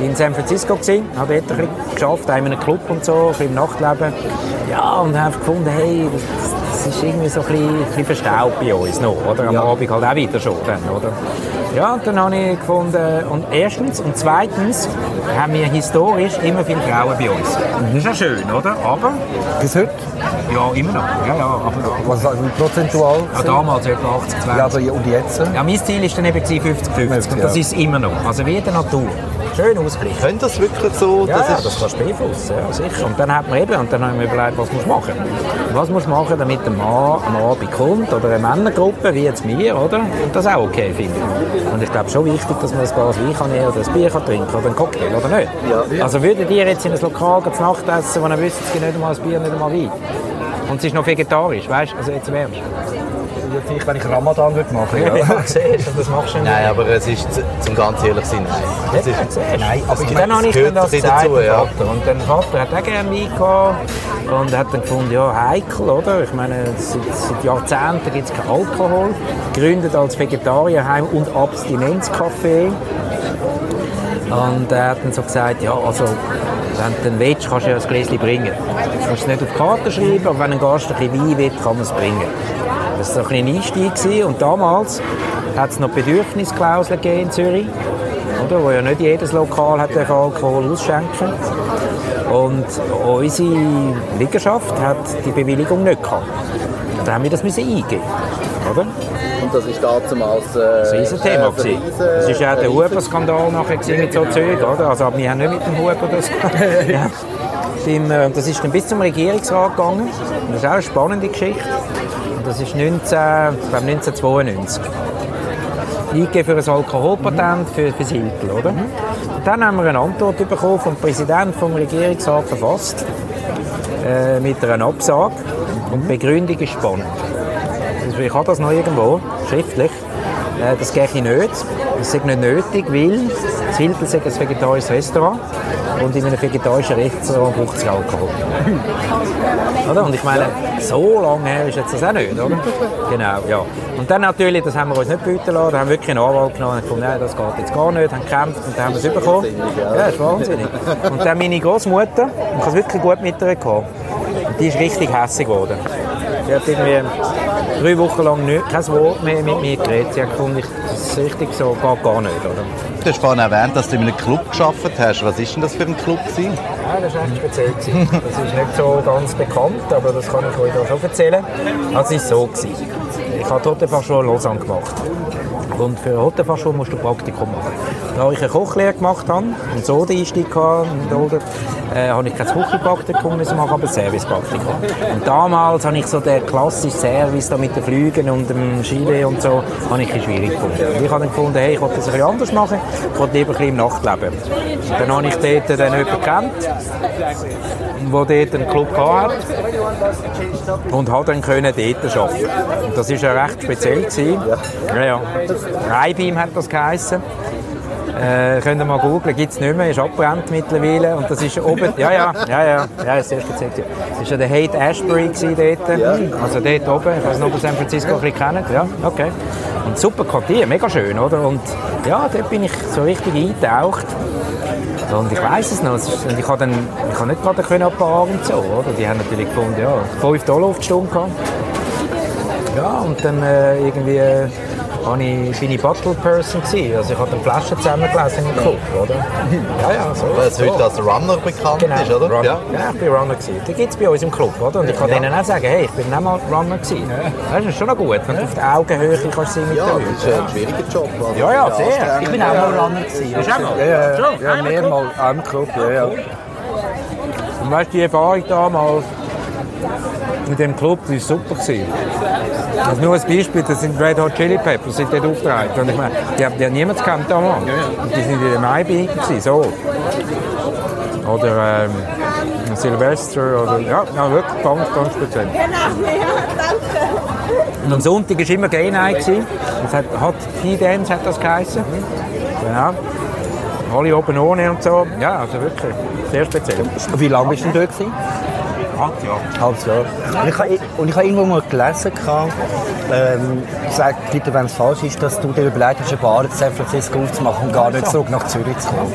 in San Francisco gewesen, habe dort ein bisschen geschafft, in einem Club und so, ein im Nachtleben. Ja, und habe gefunden, hey, das, das ist irgendwie so ein bisschen, ein bisschen verstaubt bei uns noch, oder? Am Abend halt auch wieder schon, dann, oder? Ja, und dann habe ich gefunden, und erstens und zweitens haben wir historisch immer viele Frauen bei uns. Das ist ja schön, oder? Aber, Bis heute? ja, immer noch. Ja, ja, aber, Was also prozentual? ja, damals etwa 80, 20. Ja, aber und jetzt? Ja, mein Ziel war dann eben 50-50 und das Ja. ist es immer noch. Also wie in der Natur. Schön ausgeglichen. Können das wirklich so? Ja, das ja, das kannst du beeinflussen, ja, sicher. Und dann hat man eben, und dann haben wir überlegt, was musst du machen. Was musst du machen, damit der Mann am Abend kommt, oder eine Männergruppe, wie jetzt wir, oder? Und das auch okay findet. Und ich glaube schon wichtig, dass man ein Glas Wein kann nehmen oder ein Bier kann trinken oder einen Cocktail, oder nicht? Ja. Also würdet ihr jetzt in ein Lokal zu Nacht essen, wo ihr wisst, es gibt nicht einmal ein Bier, nicht einmal Wein? Und es ist noch vegetarisch, weißt du? Also jetzt wärmst Ja, vielleicht, wenn ich Ramadan würde machen Ja, ja. siehst du, das machst du nicht. Nein, aber es ist, zum ganz ehrlich sein, nein. Das ist, Nein, aber ich dann meine, habe ich das dann das gesagt, dazu, ja. Vater. Und der Vater hat auch gerne Wein gehabt und hat dann gefunden, ja, heikel, oder? Ich meine, seit, seit Jahrzehnten gibt es keinen Alkohol. Gegründet als Vegetarierheim und Abstinenzcafé. Und er hat dann so gesagt, ja, also, wenn du dann willst, kannst du ja ein Gläschen bringen. Du musst es nicht auf die Karte schreiben, aber wenn ein Gast ein bisschen Wein will, kann man es bringen. Das war so ein ein Einstieg. Und damals hat es noch Bedürfnisklauseln in Zürich, oder? wo ja nicht jedes Lokal hat Alkohol ausschenken Und unsere Liegenschaft hat die Bewilligung nicht gehabt. Da haben wir das müssen eingeben. Oder? und das ist damals... Äh, Das war ein äh, gewesen. Das war ja auch der Huber-Skandal nachher mit so Zeug, oder? Also wir haben nicht mit dem Huber das ja. Äh, Das ist dann bis zum Regierungsrat gegangen. Das ist auch eine spannende Geschichte. Das ist 19, ich glaube 1992. Eingegeben für ein Alkoholpatent für, für Hiltel, oder? Und dann haben wir eine Antwort bekommen vom Präsidenten vom Regierungsrat verfasst äh, mit einer Absage. Und die Begründung ist spannend. Also ich habe das noch irgendwo, schriftlich. Äh, das gehe ich nicht. Das ist nicht nötig, weil das Hilton ist ein vegetarisches Restaurant und in einem vegetarischen Restaurant braucht es Alkohol. oder? Und ich meine, so lange her ist jetzt das auch nicht, oder? Genau, ja. Und dann natürlich, das haben wir uns nicht bieten lassen, da haben wir wirklich einen Anwalt genommen und gefunden, nein, das geht jetzt gar nicht, haben gekämpft und dann haben wir es bekommen. Ja, das ist wahnsinnig. Und dann meine Großmutter, ich habe es wirklich gut mit ihr gehabt, und die ist richtig hässlich geworden. Sie hat irgendwie drei Wochen lang nicht, kein Wort mehr mit mir geredet. Sie hat gefunden, das ist richtig so, geht gar nicht, oder? Du hast vorhin erwähnt, dass du in einem Club gearbeitet hast. Was war denn das für ein Club? Gewesen? Ja, das war echt speziell. Das ist nicht so ganz bekannt, aber das kann ich euch da schon erzählen. Also es war so. Gewesen. Ich habe die Hotelfachschule in Lausanne gemacht. Und für eine Hotelfachschule musst du Praktikum machen. Da ich eine Kochlehre gemacht habe und so den Einstieg hatte, in der Older, äh, habe ich kein Küchenpraktikum machen, aber ein Servicepraktikum. Und damals habe ich so den klassischen Service da mit den Flügen und dem Chile und so, habe ich schwierig gefunden. Und ich habe dann gefunden, hey, ich wollte das ein bisschen anders machen, ich wollte lieber ein bisschen im Nachtleben. Und dann habe ich dort dann jemanden gekannt, der dort einen Club hatte und habe dann können dort arbeiten. Und das war ja recht speziell. Gewesen. Ja. Ja, Reibeam hat das geheissen. Äh, könnt ihr mal googeln, gibt es nicht mehr, ist abbrennt mittlerweile. Und das ist oben, ja, ja, ja, ja, ja, ist sehr speziell. Das war ja der Haight Ashbury dort, also dort oben. Ich weiß nicht, ob ihr San Francisco ein bisschen kennt. Ja, okay. Und super Quartier, mega schön, oder? Und ja, dort bin ich so richtig eingetaucht. Und ich weiß es noch, und ich habe dann, ich nicht gerade können abfahren und so, oder? Die haben natürlich gefunden, ja, 5 Dollar auf die Stunde. Ja, und dann äh, irgendwie habe ich, bin ich Bottle Person gewesen. Also ich habe dann Flaschen zusammengelesen im Club, oder? Ja, ja, so. Weil es so. heute als Runner bekannt Genau, ist, oder? Runner. Ja. Ja. ich bin Runner gewesen. Die gibt es bei uns im Club, oder? Und ich kann denen auch sagen, hey, ich bin nicht mal Runner gewesen. Das ist schon noch gut, wenn du auf der Augenhöhe kannst sein mit Ja, den das ist Leuten. ein schwieriger Job. Also Ja, ja, sehr. Ich bin auch mal Runner gewesen. Bist auch mal? Ja, ja, ja, mehrmals auch im Club, ja, ja. Und weißt du, die Erfahrung damals mit dem Club, die war super. Gewesen. Also nur ein Beispiel, das sind Red Hot Chili Peppers, sind dort aufgetreten. Und ich meine, die haben, die haben niemand gekannt damals. Und die sind in der Maibi gewesen, so. Oder ähm, Silvester, oder, ja, ja, wirklich ganz, ganz speziell. Genau, ja, danke. Und am Sonntag war immer Gay Night. Das hat, hat T-Dance hat das geheißen. Genau. Alle oben ohne und so. Ja, also wirklich sehr speziell. Wie lange bist du denn dort? Gewesen? Jahre. Halbes Jahr. Und ich, habe, und ich habe irgendwo mal gelesen, ähm, sage bitte, wenn es falsch ist, dass du dir überlegt hast, eine Bar in San Francisco aufzumachen und gar nicht zurück nach Zürich zu kommen.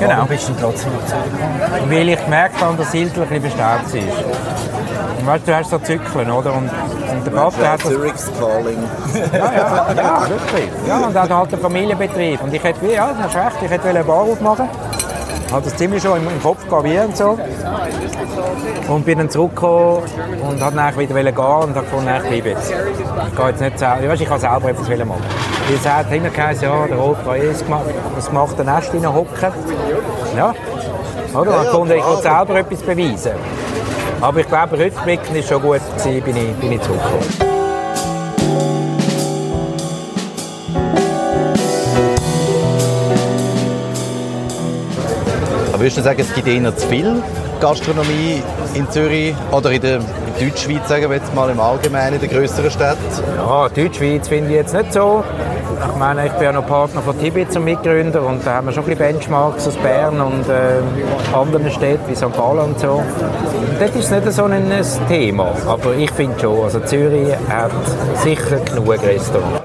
Genau. Warum bist du denn trotzdem nach Zürich gekommen? Weil ich gemerkt habe, dass Hiltl ein bisschen bestaubt ist. Weißt, du hast so Zyklen, oder? Und, und der Vater hat das... Zurich's Calling. Ja, ja, ja, wirklich. Ja, und er hat halt einen Familienbetrieb. Und ich hätte, wie- ja, du hast recht, ich hätte eine Bar aufmachen. Hat das ziemlich schon im, im Kopf gehabt, wie und so. Und bin dann zurückgekommen und hat dann wieder gehen und habe gefunden, ich bleibe jetzt. Ich gehe jetzt nicht selber, weißt, ich kann selber etwas machen. Es hat immer geheißen, ja, der Rolf kann eh gemacht, das gemachte Nest hocken. Ja, oder? Und ich will selber etwas beweisen. Aber ich glaube, rückblickend war schon gut, gewesen, bin ich, bin ich zurückgekommen. Aber würdest du sagen, es gibt eher zu viel Gastronomie in Zürich oder in der Deutschschweiz, sagen wir jetzt mal im Allgemeinen, in den grösseren Städten? Ja, Deutschschweiz finde ich jetzt nicht so. Ich meine, ich bin ja noch Partner von Tibet zum Mitgründer und da haben wir schon ein bisschen Benchmarks aus Bern und äh, anderen Städten wie St. Gallen und so. Und dort ist es nicht so ein, ein Thema, aber ich finde schon, also Zürich hat sicher genug Restaurants.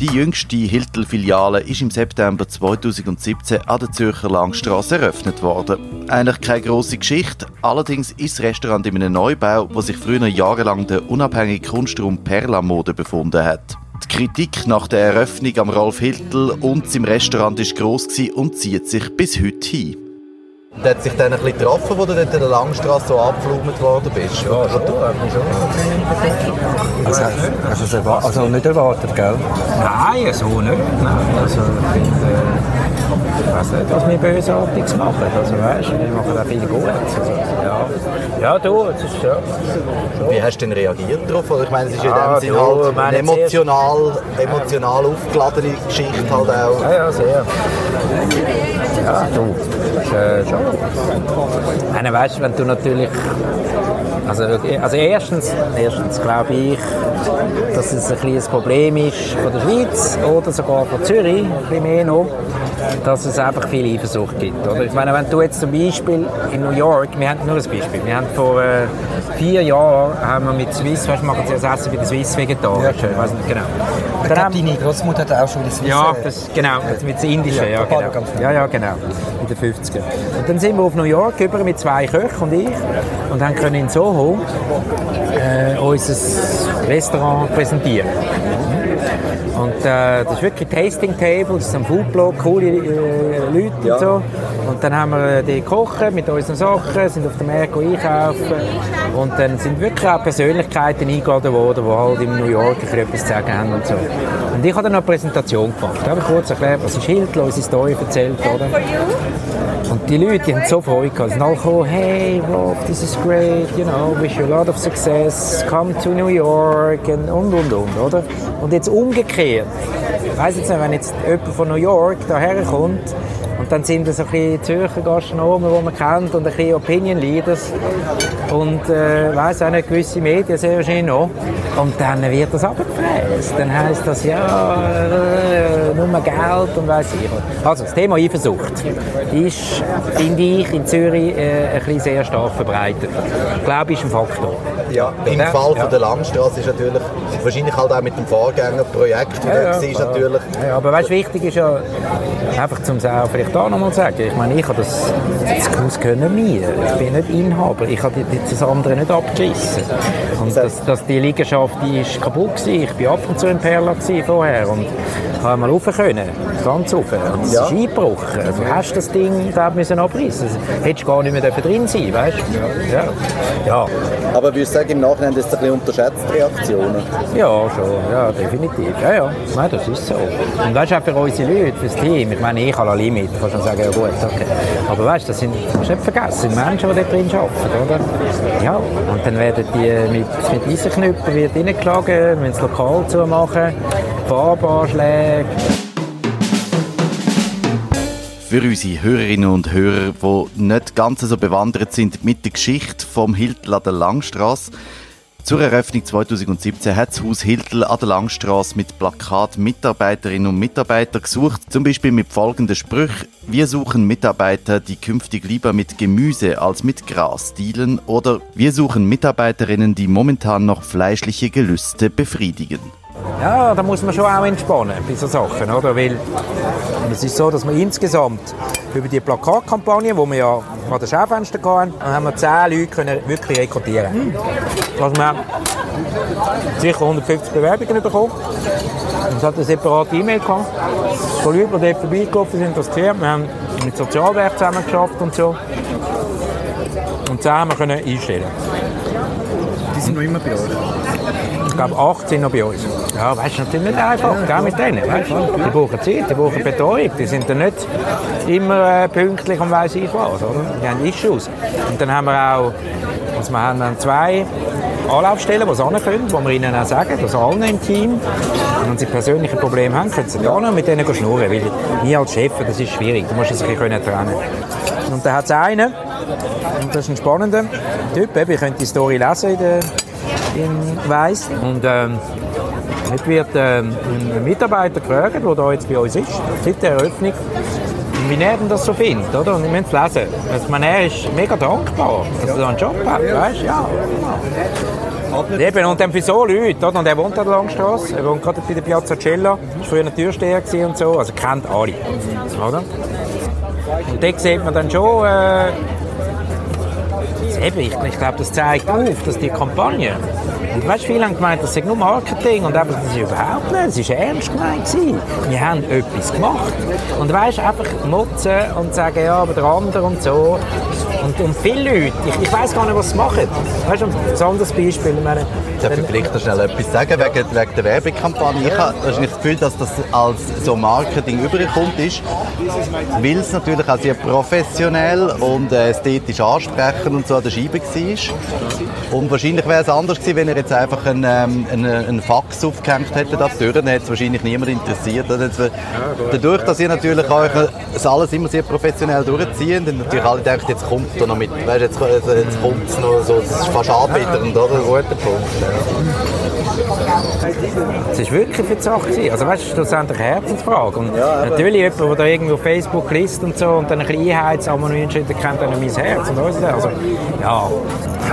Die jüngste Hiltel-Filiale ist im September 2017 an der Zürcher Langstrasse eröffnet worden. Eigentlich keine grosse Geschichte, allerdings ist das Restaurant in einem Neubau, wo sich früher jahrelang der unabhängige Kunstraum Perla Mode befunden hat. Die Kritik nach der Eröffnung am Rolf Hiltel und seinem Restaurant ist gross gewesen und zieht sich bis heute hin. Und hat sich dann ein bisschen getroffen, wo du dort in der Langstrasse so abgeflumt worden bist? Ja, Also, hast du es erwartet? Also nicht erwartet, gell? Nein, so nicht. Nein, also ich finde, äh, weiß nicht, was wir Bösartiges machen. Also weißt, wir machen auch viel Gutes. Also, ja. ja, du, es ist ja. Wie hast du denn reagiert darauf? Ich meine, es ist Ah, in dem Sinne halt eine emotional, emotional aufgeladene Geschichte halt auch. Ja, ja, sehr. Ja, du. Das ist, äh, schon. Meine, weißt du, wenn du natürlich. Also, also erstens, erstens glaube ich, dass es ein kleines Problem ist von der Schweiz oder sogar von Zürich, ein bisschen mehr noch, dass es einfach viel Eifersucht gibt. Oder? Ich meine, wenn du jetzt zum Beispiel in New York, wir haben nur ein Beispiel, wir haben vor äh, vier Jahren haben wir mit Swiss, weißt machen sie das Essen bei der Swiss vegetarisch, nicht genau. Ich glaube, haben- deine Großmutter hat auch schon der Swiss ja, das, genau, mit dem Indischen, ja, genau. ganz. Ja, ja, genau, in den 50er. Und dann sind wir auf New York über mit zwei Köchen und ich und haben können in Soho äh, unser Restaurant präsentieren. Und äh, das ist wirklich Tasting Table, das ist ein Foodblog, coole äh, Leute und so. Und dann haben wir äh, die gekocht mit unseren Sachen, sind auf dem Markt einkaufen und dann sind wirklich auch Persönlichkeiten eingeladen worden, die halt in New York bisschen etwas zu sagen haben und so. Und ich habe dann noch eine Präsentation gemacht. Da habe ich kurz erklärt, was ist Hiltl, unsere Story erzählt, oder? Und die Leute, die haben so Freude gehabt. Sie sind alle gekommen, hey Rob, this is great, you know, wish you a lot of success, come to New York und und und, und oder? Und jetzt umgekehrt, ich weiss jetzt nicht, wenn jetzt jemand von New York daher kommt und dann sind das ein bisschen Zürcher Gastronomen, die man kennt und ein bisschen Opinion Leaders und äh, weiss auch nicht, gewisse Medien sehr wahrscheinlich noch. Und dann wird das abgefräst. Dann heisst das, ja, äh, nur Geld und weiss ich was. Also, das Thema Eifersucht ist, finde ich, in Zürich äh, ein bisschen sehr stark verbreitet. Ich glaube, ist ein Faktor. Ja, im oder? Fall ja. von der Langstrasse ist natürlich, wahrscheinlich halt auch mit dem Vorgängerprojekt, Ja, ja. ist natürlich, Ja, aber weißt, wichtig ist ja, einfach zum auch vielleicht da nochmal sagen, ich meine, ich habe das, das Haus können mir, ich bin nicht Inhaber, ich habe das andere nicht abgerissen. Und das, das, die Liegenschaft, die ist kaputt gewesen. ich bin ab und zu in Perla vorher und habe mal rauf können, ganz rauf. Und es Ja. ist eingebrochen. Also, du hast das Ding da müssen abreißen. Also, hättest gar nicht mehr drin sein, weißt du? Ja. ja. aber ich würde sagen, im Nachhinein ist es ein unterschätzt, die. Ja, schon, ja, definitiv. Ja, ja, Nein, das ist so. Und weißt du, auch für unsere Leute, für das Team, ich meine, ich habe ein Limit, kann schon sagen, ja gut, okay. Aber weißt du, das sind, musst du nicht vergessen, sind Menschen, die dort drin arbeiten, oder? Ja, und dann werden die mit, mit Eisenknüppeln wird reingeschlagen, wenn das Lokal zumachen, Farbanschläge. Für unsere Hörerinnen und Hörer, die nicht ganz so bewandert sind mit der Geschichte vom Hiltl an der Langstrasse, zur Eröffnung 2017 hat das Haus Hiltl an der Langstrasse mit Plakat Mitarbeiterinnen und Mitarbeiter gesucht, zum Beispiel mit folgenden Sprüchen. Wir suchen Mitarbeiter, die künftig lieber mit Gemüse als mit Gras dealen oder wir suchen Mitarbeiterinnen, die momentan noch fleischliche Gelüste befriedigen. Ja, da muss man schon auch entspannen bei so Sachen, oder? Weil es ist so, dass wir insgesamt über die Plakatkampagne, die wir ja an den Schaufenstern hatten, haben wir 10 Leute können wirklich rekrutieren Also wir haben sicher 150 Bewerbungen bekommen. Und es hat eine separate E-Mail gehabt, von Leuten, die dort vorbeigelaufen sind, das gesehen. Wir haben mit Sozialwerk zusammen geschafft und so. Und 10 haben wir können einstellen. Die sind noch immer bei euch. Ich glaube, acht sind noch bei uns. Ja, weißt du, natürlich nicht einfach, gell, mit denen. Weißt? Die brauchen Zeit, die brauchen Betreuung. Die sind dann nicht immer äh, pünktlich und weiss ich was. Oder? Die haben Issues. Und dann haben wir auch, also wir haben dann zwei Anlaufstellen, die sie können, wo wir ihnen auch sagen, dass allen im Team, wenn sie persönliche Probleme haben, können sie da und mit denen schnurren. Weil wir als Chef, das ist schwierig, du musst es ein bisschen trennen können. Und dann hat es einen, und das ist ein spannender Typ, eben, ihr könnt die Story lesen in der in Weiss. Und ähm, jetzt wird ähm, ein Mitarbeiter gefragt, der da jetzt bei uns ist, seit der Eröffnung, wie er denn das so findet, oder? Und wir müssen es lesen. Also, ich meine, er ist mega dankbar, dass er da einen Job hat, weißt du? Ja. Eben, und dann für so Leute, oder? Und er wohnt an der Langstrasse, er wohnt gerade bei der Piazza Cella, war früher ein Türsteher und so, also kennt alle, oder? Und dort sieht man dann schon, äh, Eben, ich, glaube, das zeigt auf, dass die Kampagne. Und weißt, viele haben gemeint, das sei nur Marketing und eben, das ist überhaupt nicht. Es war ernst gemeint. Wir haben etwas gemacht. Und weißt, einfach nutzen und sagen, ja, aber der andere und so. Und, und viele Leute, ich, ich weiß gar nicht, was sie machen. Weißt du, ein anderes Beispiel. Ich meine, Darf ich vielleicht noch schnell etwas sagen wegen, wegen der Werbekampagne? Ich habe das Gefühl, dass das als so Marketing überkommt ist, weil es natürlich auch sehr professionell und äh, ästhetisch ansprechend und so an der Scheibe war. Und wahrscheinlich wäre es anders gewesen, wenn er jetzt einfach einen, ähm, einen, einen Fax aufgehängt hätte da durch, dann hätte es wahrscheinlich niemand interessiert. Und jetzt, äh, dadurch, dass ihr natürlich euch das alles immer sehr professionell durchziehen, dann natürlich alle denken, jetzt kommt er noch mit, weißt, jetzt, jetzt, jetzt kommt es noch so, das ist fast anbieternd, oder? Ein guter Punkt. Es war wirklich für die Sache. Also weißt du, schlussendlich eine Herzensfrage. Und natürlich jemand, der da irgendwo auf Facebook liest und so und dann ein bisschen einheizt, aber man kennt dann mein Herz und alles. Also, ja,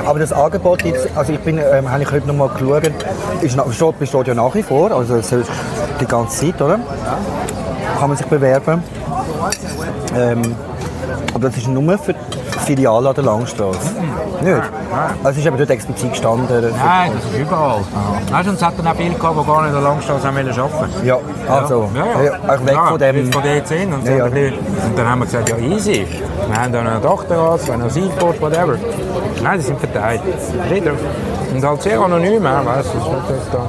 Aber das Angebot jetzt, also ich bin, ähm, habe ich heute noch mal geschaut, ist, besteht, besteht ja nach wie vor, also es die ganze Zeit, oder? Kann man sich bewerben. Ähm, aber das ist nur für die Filiale an der Langstrasse. Nicht? Also es ist eben dort explizit gestanden. Nein, das ist überall. Weißt du, und es hat dann auch viele gehabt, die gar nicht in der Langstrasse haben arbeiten Ja, also, Ja, ja. auch weg ja, von dem... Von dort hin. Und, so Ja, ja. und dann haben wir gesagt, ja easy. Wir haben da noch eine Dachterrasse, wir haben noch ein Seilboot, whatever. Nein, die sind verteilt. Und halt sehr anonym, weißt du. das ist da.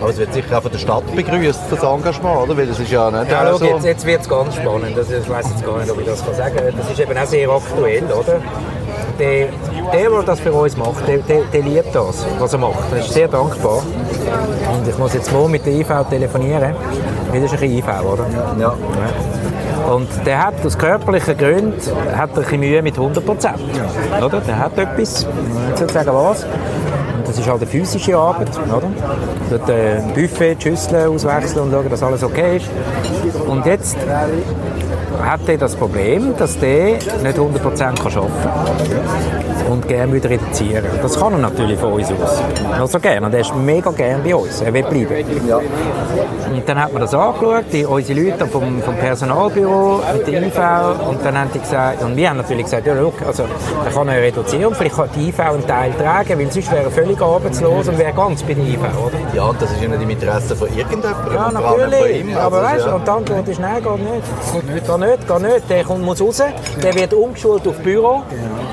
Aber es wird sicher auch von der Stadt begrüßt, das Engagement, oder? Weil es ist ja nicht Ja, so... jetzt, jetzt wird es ganz spannend. Das, ich weiß jetzt gar nicht, ob ich das kann sagen kann. Das ist eben auch sehr aktuell, oder? Der, der, der das für uns macht, der, der, der liebt das, was er macht. Er ist sehr dankbar. Und ich muss jetzt morgen mit der IV telefonieren. Weil das ist ein IV, oder? Ja. Und der hat aus körperlichen Gründen hat er ein Mühe mit 100 Prozent. Oder? Der hat etwas, ich soll sagen was. Das ist halt eine physische Arbeit, oder? Dort äh, Buffet, die Schüsseln auswechseln und schauen, dass alles okay ist. Und jetzt hat er das Problem, dass der nicht 100% kann arbeiten kann und gerne wieder reduzieren. Das kann er natürlich von uns aus. Also gerne. Und er ist mega gerne bei uns. Er will bleiben. Und dann hat man das angeschaut, die, unsere Leute vom, vom Personalbüro mit der IV und dann haben die gesagt, und wir haben natürlich gesagt, ja look, also er kann er reduzieren, vielleicht kann die IV einen Teil tragen, weil sonst wäre er völlig arbeitslos und wäre ganz bei der IV, oder? Ja, das ist ja nicht im Interesse von irgendjemandem. Ja, natürlich. ihm. Aber Also, weißt du, ja. und die Antwort ist nein, geht nicht. Geht nicht, geht nicht. Der kommt, muss raus, der wird umgeschult auf Büro.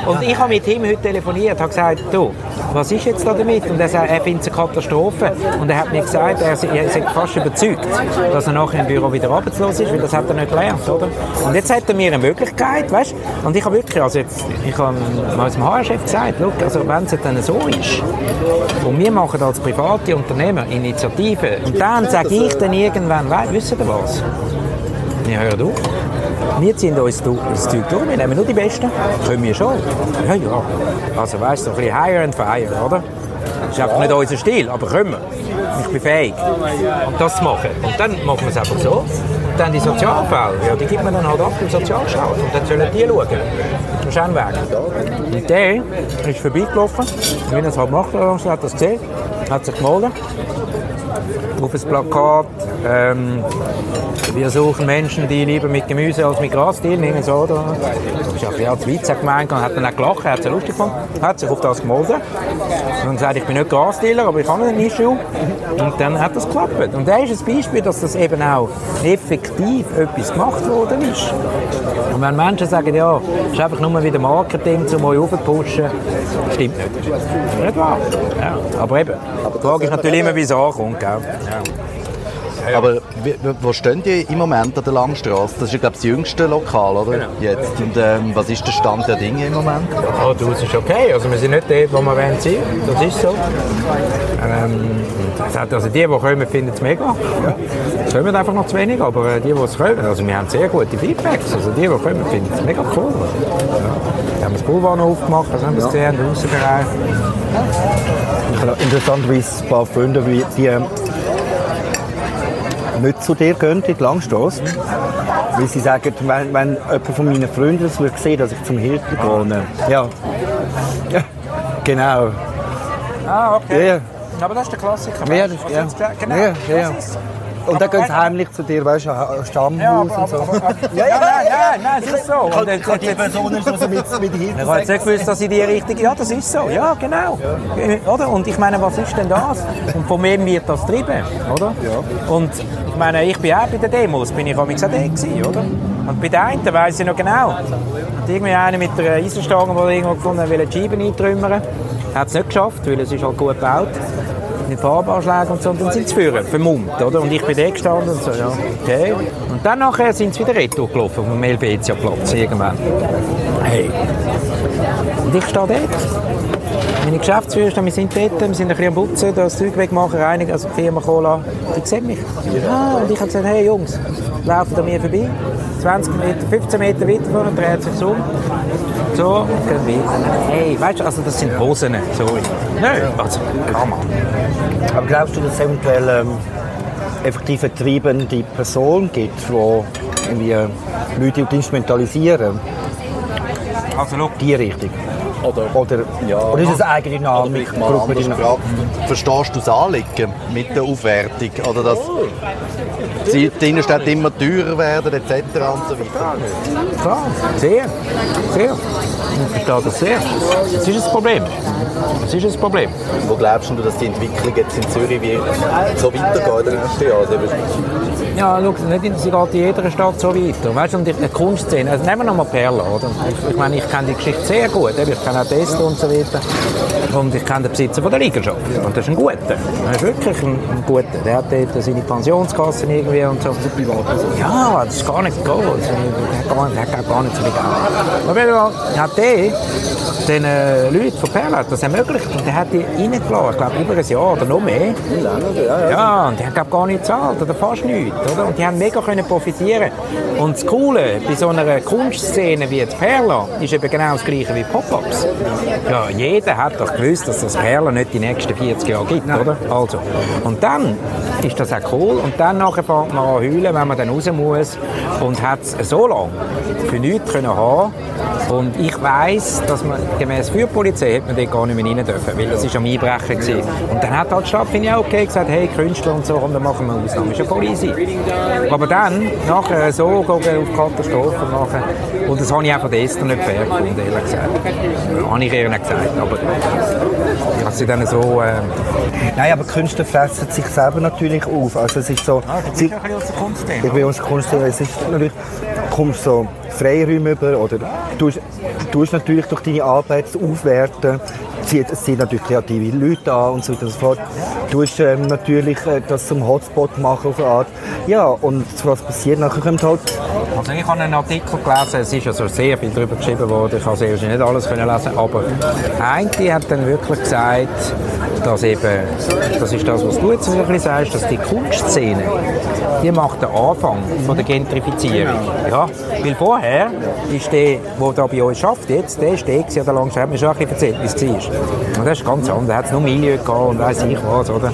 Und ich habe mit ihm heute telefoniert, habe gesagt, du, was ist jetzt da damit? Und er sagt, er findet es eine Katastrophe. Und er hat mir gesagt, er ist fast überzeugt, dass er nachher im Büro wieder arbeitslos ist, weil das hat er nicht gelernt, oder? Und jetzt hat er mir eine Möglichkeit, weißt? Und ich habe wirklich, also jetzt, ich habe mal HR-Chef gesagt, also wenn es dann so ist, und wir machen als private Unternehmer Initiativen, und dann sage ich dann irgendwann, wisst ihr was? Wir hören auf. Wir ziehen uns das Zeug durch, wir nehmen nur die Besten. Können wir schon. Ja, ja. Also weißt du, ein bisschen higher and fire, oder? Das ist einfach nicht unser Stil, aber können wir. Ich bin fähig, das zu machen. Und dann machen wir es einfach so. Und dann die Sozialfälle, ja, die gibt man dann halt ab im Sozialstaat. Und dann sollen die schauen. Das ist ein Weg. Und der ist vorbeigelaufen, wie er es halt macht, hat das gesehen, hat sich gemeldet auf ein Plakat. Ähm, wir suchen Menschen, die lieber mit Gemüse als mit Gras. Irgend so, oder? Das ist auch ja, zu weit gemeint und hat dann auch gelacht, er hat es lustig gefunden, hat sich auf das gemeldet und gesagt, ich bin nicht Grasdealer, aber ich habe einen Issue. Und dann hat das geklappt. Und da ist ein Beispiel, dass das eben auch effektiv etwas gemacht worden ist. Und wenn Menschen sagen, ja, es ist einfach nur wieder Marketing, um euch aufzupushen, stimmt nicht. Nicht wahr? Ja, aber eben, die Frage ist natürlich immer, wie es ankommt. Gell? Ja. Aber wie- wo stehen die im Moment an der Langstrasse? Das ist, ja, glaube ich, das jüngste Lokal, oder? Genau. Jetzt. Und ähm, was ist der Stand der Dinge im Moment? Ja, du, es ist okay. Also wir sind nicht dort, wo wir wollen sein. Das ist so. Ähm, also die, die kommen, finden es mega. Es kommen einfach noch zu wenig, aber äh, die, die es kommen, also wir haben sehr gute Feedbacks. Also die, die kommen, finden es mega cool. Ja. Wir haben das Boulevard noch aufgemacht, das haben wir gesehen, den Außenbereich. Ich habe interessanterweise ein paar Freunde, die, die nicht zu dir gehen, in die Langstrasse. Weil sie sagen, wenn, wenn jemand von meinen Freunden das würde sehen, dass ich zum Hilton gehe. Ja. ja. Genau. Ah, okay. Ja, ja. Aber das ist der Klassiker. Ja, du, das- ja. Genau, Ja, ja, ja. ist Und dann gehen sie heimlich zu dir, weißt du, Stammhaus Ja, aber, und aber, so. aber, aber, ja, ja, nein, nein, nein, es ist so. Und jetzt- Kann die Person nicht so mit, mit Ich habe jetzt nicht gewusst, dass ich die richtige... Ja, das ist so. Ja, genau. Oder? Und ich meine, was ist denn das? Und von wem wird das getrieben? Oder? Und ich meine, ich bin auch bei den Demos, bin ich auch mit gewesen, oder? Und bei den einen weiss ich noch genau. Hat irgendwie einer mit einer Eisenstange, er irgendwo gefunden hat, will die eintrümmern. Hat es nicht geschafft, weil es ist halt gut gebaut. Mit Farbanschlägen und so, und dann sind sie führen, vermummt, oder? Und ich bin da gestanden und so, ja, okay. Und dann nachher sind sie wieder retour gelaufen, auf dem Helvetia-Platz irgendwann. Hey, und ich stehe dort. Meine Geschäftsführer wir sind dort, wir sind ein bisschen am Putzen, das Zeug wegmachen, reinigen, also die Firma Cola. Die sehen mich. Ah, und ich habe gesagt, hey Jungs, laufen an mir vorbei. 20 Meter, 15 Meter weiter vorne, dreht sich so. So, und gehen weiter. Hey, weißt du, also das sind Hosen, sorry. Nein, also, kann man. Aber glaubst du, dass es eventuell ähm, effektiv eine treibende Person gibt, die irgendwie Leute instrumentalisieren? Also, look, Die Richtung? Oder, Oder, Ja. oder ist es eigene Dynamik? gefragt. Verstehst du das Anliegen mit der Aufwertung? Oder dass die die Innenstädte immer teurer werden etc. und so weiter? klar, sehr, sehr. Ich verstehe das sehr. Das ist ein Problem. Das ist ein Problem. Wo glaubst du, dass die Entwicklung jetzt in Zürich wird so weitergeht in den nächsten Jahren? Also, Ja, schau, nicht in, sie geht in jeder Stadt so weiter. Weißt du, und die die Kunstszene, also nehmen wir nochmal Perla, oder? Ich, ich meine, ich kenne die Geschichte sehr gut, ich kenne auch Testo und so weiter. Und ich kenne den Besitzer von der Liegenschaft. Und das ist ein guter. Das ist wirklich ein, ein guter. Der hat dort seine Pensionskassen irgendwie und so. Ja, das ist gar nicht. Also, Der hat gar, der hat gar nicht so viel Geld. Aber wenn hat der den äh, Leuten von Perla das ermöglicht. Und der hat die reingelassen, ich glaube über ein Jahr oder noch mehr. Ja, und die haben glaub, gar nicht gezahlt oder fast nichts. Oder? Und die haben mega können profitieren. Und das Coole bei so einer Kunstszene wie jetzt Perla ist eben genau das gleiche wie Pop-Ups. Ja, jeder hat doch gewusst, dass das Perla nicht die nächsten 40 Jahre gibt, oder? Also. Und dann ist das auch cool. Und dann nachher fängt man an heulen, wenn man dann raus muss und hat es so lange für nichts können haben und ich weiss, dass man gemäß Feuerpolizei hätte man dort gar nicht mehr rein dürfen, weil das ist am Einbrechen gewesen. Und dann hat halt die Stadt, finde ich, auch okay gesagt, hey, Künstler und so, dann machen wir Ausnahmen. Das ist ja voll easy. Aber dann, nachher so gehen auf Katastrophen machen, und das habe ich auch von der Esther nicht fair gefunden, ehrlich gesagt. Das habe ich ihr nicht gesagt, aber ich habe sie dann so... Äh, Nein, aber Künstler fressen sich selber natürlich auf. Also es ist so... ah, du bist sie, ja ein bisschen aus der Kunst ich bin uns Kunst, es ist natürlich, kommst so Freiräume über oder du tust, natürlich durch deine Arbeit aufwerten. Es zieht natürlich kreative Leute an und so weiter und so fort. Du tust ähm, natürlich äh, das zum Hotspot machen auf eine Art. Ja, und was passiert? Nachher kommt halt Also ich habe einen Artikel gelesen, es ist also sehr viel darüber geschrieben worden, ich habe sehr nicht alles können lesen, aber eine hat dann wirklich gesagt, dass eben, das ist das, was du jetzt ein bisschen sagst, dass die Kunstszene, die macht den Anfang von der Gentrifizierung. Ja, weil vorher ist der, der da bei uns schafft jetzt, der ist der der langsam hat mir schon ein bisschen erzählt, wie es war. Und das ist ganz anders, da hat es nur Milieu gehabt und weiss ich was, oder?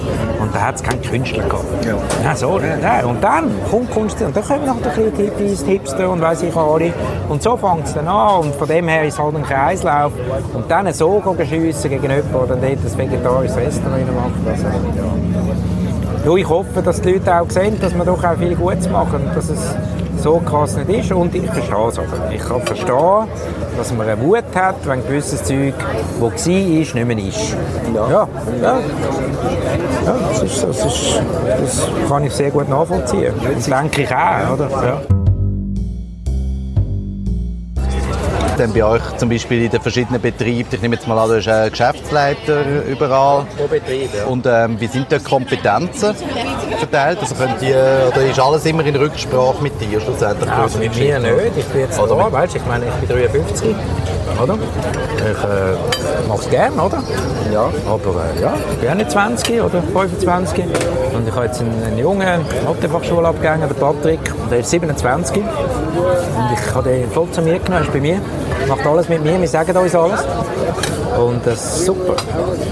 Da hat es keinen Künstler gehabt. Ja. so, ja. Und dann kommt Kunst und dann kommen noch ein bisschen Hippies, Hipster und weiss ich auch alle. Und so fängt es dann an und von dem her ist es halt ein Kreislauf. Und dann so schiessen gegen jemanden, der dann dort ein vegetarisches Restaurant macht. Also, ja. Ja, ich hoffe, dass die Leute auch sehen, dass wir doch auch viel Gutes machen dass es so krass nicht ist. Und ich verstehe es aber. Ich kann verstehen, dass man eine Wut hat, wenn gewisses Zeug, das war, nicht mehr ist. Ja, ja. ja. das, ist, das, ist, das kann ich sehr gut nachvollziehen. Das denke ich auch, oder? Ja. Dann bei euch zum Beispiel in den verschiedenen Betrieben, ich nehme jetzt mal an, du bist ein Geschäftsleiter überall. Pro Betrieb, ja. Und ähm, wie sind da die Kompetenzen verteilt? Also könnt ihr, oder ist alles immer in Rücksprache mit dir schlussendlich? Also mit mir nicht. Ich bin jetzt Oder da, weißt, ich meine, ich bin 53, oder? Ich äh, mache es gerne, oder? Ja. Aber äh, ja, ich bin auch nicht 20 oder 25. Und ich habe jetzt einen, einen jungen Mathe-Fachschule abgegangen, den Patrick, der ist 27. Und ich habe den voll zu mir genommen, ist bei mir. Macht alles mit mir, wir sagen uns alles. Und das ist super.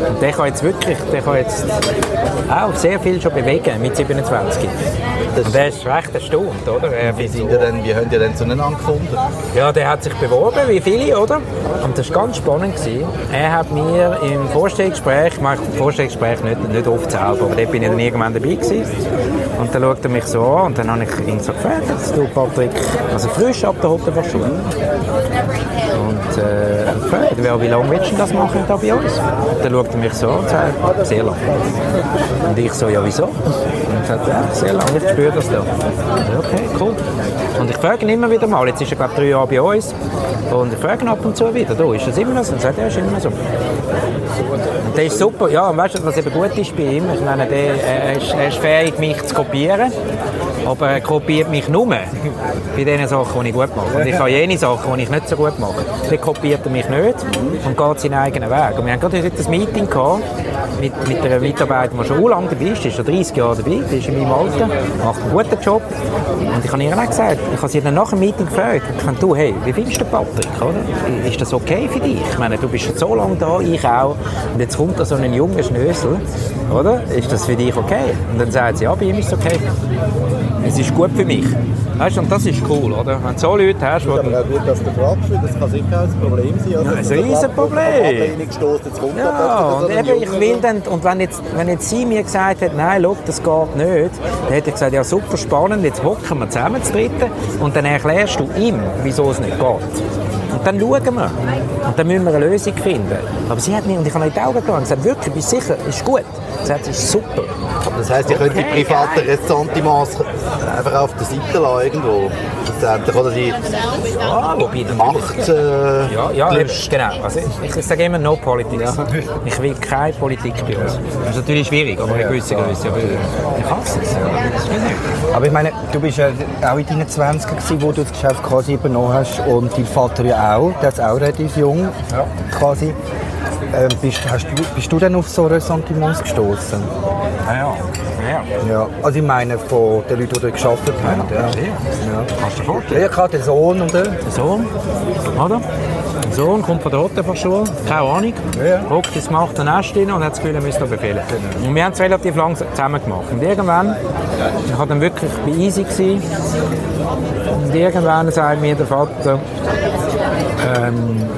Und der kann jetzt wirklich, der kann jetzt auch sehr viel schon bewegen mit 27. Und der ist recht erstaunt, oder? Er Wie, sind ihr denn, wie habt ihr denn zueinander gefunden? ja, der hat sich beworben, wie viele, oder? Und das war ganz spannend. Gewesen. Er hat mir im Vorstellungsgespräch, ich mache Vorstellungsgespräch nicht, nicht oft selber, aber dort bin ich dann irgendwann dabei gewesen. Und dann schaut er mich so an und dann habe ich ihn so gefragt, du Patrick, also frisch ab der Hotelfachschule. Und äh, gefragt, wie lange willst du das machen da bei uns? Und dann schaut er mich so an und sagt, sehr lange. Und ich so, ja wieso? Sagt, ja, sehr lange, ich spüre das da. Okay, cool. Und ich frage ihn immer wieder mal, jetzt ist er glaube drei Jahre bei uns, und ich frage ihn ab und zu wieder, du, ist das immer noch so? Und sagt, ja, ist immer so. Und der ist super, ja, und weißt du, was eben gut ist bei ihm? Ich meine, der, er, ist, er ist fähig, mich zu kopieren, aber er kopiert mich nur bei den Sachen, die ich gut mache. Und ich habe jene Sachen, die ich nicht so gut mache. Dann kopiert er mich nicht und geht seinen eigenen Weg. Und wir haben gerade heute ein Meeting gehabt mit, mit einer Mitarbeiterin, die schon lange dabei ist, die ist schon 30 Jahre dabei, die ist in meinem Alter, macht einen guten Job. Und ich habe ihr auch gesagt, ich habe sie dann nach dem Meeting gefragt, ich habe, du, hey, wie findest du den Patrick, oder? Ist das okay für dich? Ich meine, du bist schon so lange da, ich auch, und jetzt kommt da so ein junger Schnösel, oder? Ist das für dich okay? Und dann sagt sie, ja, bei ihm ist es okay. Es ist gut für mich. Weißt du, und das ist cool, oder? Wenn du so Leute hast, die auch gut, dass du fragst, weil das kann sicher ein Problem sein. Ja, ein Riesenproblem. Ja, und eben, ich will dann, und wenn jetzt, wenn jetzt sie mir gesagt hat, nein, schau, das geht nicht, dann hätte ich gesagt, ja super spannend, jetzt hocken wir zusammen zu dritten und dann erklärst du ihm, wieso es nicht geht. Und dann schauen wir. Und dann müssen wir eine Lösung finden. Aber sie hat mir, und ich habe in die Augen geschaut und gesagt, wirklich, bist sicher, ist gut. Hat, ist super. Das heisst, ihr könnt die privaten Ressentiments einfach auf der Seite lassen irgendwo. Oder die Ja, wobei dann Macht äh, Ja, ja genau. Also ich, ich sage immer No Politics. Ich will keine Politik bei uns. Das ist natürlich schwierig, aber eine gewisse Größe. Aber ich hasse es. Ja. Das. Aber ich meine, du bist ja auch in deinen 20 gewesen, wo du das Geschäft quasi übernommen hast und dein Vater ja auch, der ist auch relativ jung quasi. Ähm, bist, hast du, bist du denn auf so Ressentiments gestoßen? Ja, ja. ja. Ja. Also ich meine von den Leuten, die dort gearbeitet haben. Ja. Ja. Kannst du dir vorstellen? Ja, klar, der Sohn und der. Sohn, oder? Der Sohn kommt von der Hotelfachschule, keine Ahnung, Ja. hockt ins gemachte Nest rein und hat das Gefühl, er müsste noch befehlen. Und wir haben es relativ lang zusammen gemacht. Und irgendwann, ich war dann wirklich bei Easy gewesen, und irgendwann sagt mir der Vater, ähm,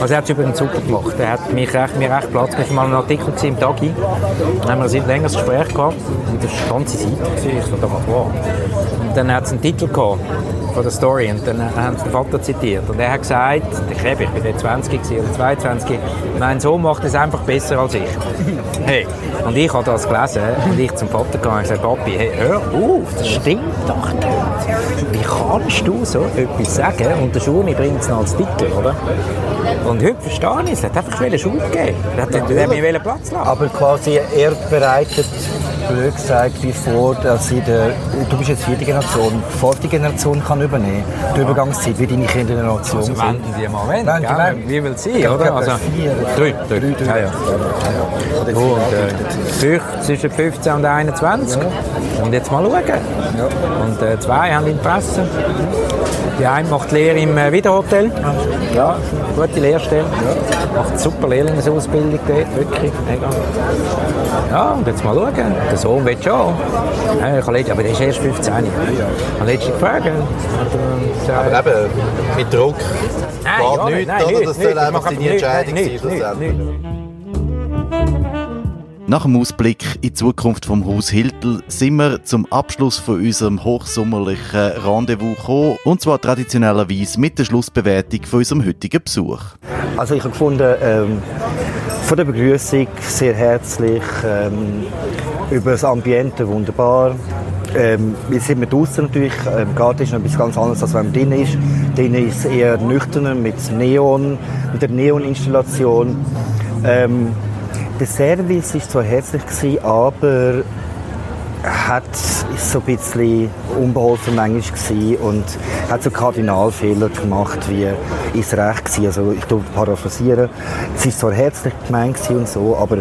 also er hat es übrigens super gemacht. Er hat mich recht, mir recht Platz. Es war mal ein Artikel im Tagi. Dann haben wir ein längeres Gespräch gehabt. Und das war eine ganze Seite. Ich dachte, wow. Und dann hat es einen Titel gehabt von der Story und dann haben sie den Vater zitiert. Und er hat gesagt, der Krebs, ich bin dort 20 gewesen, oder 22, mein Sohn macht es einfach besser als ich. Hey. Und ich habe das gelesen und ich zum Vater gegangen und gesagt, Papi, hey, hör auf, das stimmt doch nicht. Wie kannst du so etwas sagen und der Schule bringt es noch als Titel, oder? Und heute verstehe ich es, er hat einfach gegeben. Er hat, hat mir Platz lassen. Aber quasi, er bereitet, blöd gesagt, wie vor, dass sie der, du bist jetzt vierte Generation, die vierte Generation kann übernehmen. Die Übergangszeit, wie deine Kindergeneration Also sind. die mal Wenden, wenden. Wie will Ich oder? glaube, Also, vier. drei, drei. Drei, Ja, drei. ja. Oh, und, äh, fünf- zwischen 15 und 21. Und jetzt mal schauen. Und äh, zwei haben Interesse. Die eine macht Lehre im äh, Wiederhotel. Ja, gute Lehrstelle. Macht super Lehrlingsausbildung dort, wirklich. Mega. Ja, und jetzt mal schauen. Der Sohn will schon. Ja, ich habe letztens- aber der ist erst 15. Ich habe letztens gefragt. Er gesagt, Aber eben, mit Druck Nein, geht ja, nichts, nein, oder? nichts, Das soll nichts. einfach nichts, Entscheidung sein. Nach dem Ausblick in die Zukunft vom Haus Hiltel sind wir zum Abschluss von unserem hochsommerlichen Rendezvous gekommen, und zwar traditionellerweise mit der Schlussbewertung von unserem heutigen Besuch. Also ich habe gefunden, ähm, von der Begrüßung sehr herzlich, ähm, über das Ambiente wunderbar. Ähm, wir sind mit draußen natürlich, ähm, Garten ist noch etwas ganz anderes, als wenn man drin ist. Drin ist es eher nüchterner mit Neon, mit der Neoninstallation. Ähm, der Service war zwar herzlich, gewesen, aber hat so ein bisschen unbeholfen manchmal und hat so Kardinalfehler gemacht, wie ist recht gewesen. Also ich tue paraphrasieren. Es ist zwar herzlich gemeint und so, aber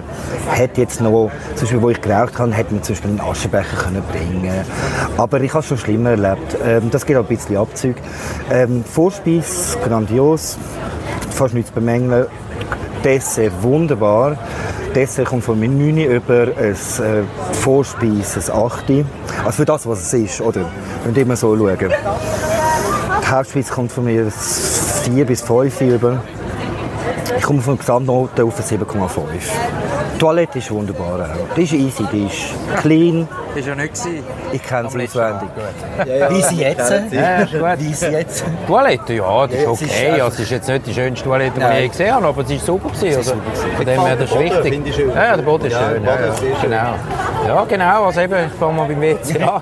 hätte jetzt noch, zum Beispiel, wo ich geraucht habe, hätte man zum Beispiel einen Aschenbecher können bringen. Aber ich habe es schon schlimmer erlebt. Ähm, das geht auch ein bisschen Abzug. Ähm, Vorspeis grandios, fast nichts zu bemängeln. Dessert wunderbar. Dessert kommt von mir 9 über ein äh, Vorspeis, ein 8. Also für das, was es ist, oder? Wenn wir immer so schauen. Die Hauptspeise kommt von mir ein 4 bis 5 über. Ich komme von der Gesamtnote auf eine 7,5. Die Toilette ist wunderbar auch. Die ist easy, die ist clean. Das war ja nicht. gewesen. Ich kenne sie letzten Mal. auswendig. Wie sie jetzt? Ja, ist gut. Wie sie jetzt? Toilette, ja, das ist Ja, es ist okay. Also, es ist jetzt nicht die schönste Toilette, die ich je gesehen habe, aber sie ist super gewesen. Also, von dem her, das ist wichtig. Ja, der Boden ist Ja, schön. Ja, ist ja, genau. Ja, genau. Also eben, ich fange mal beim WC an.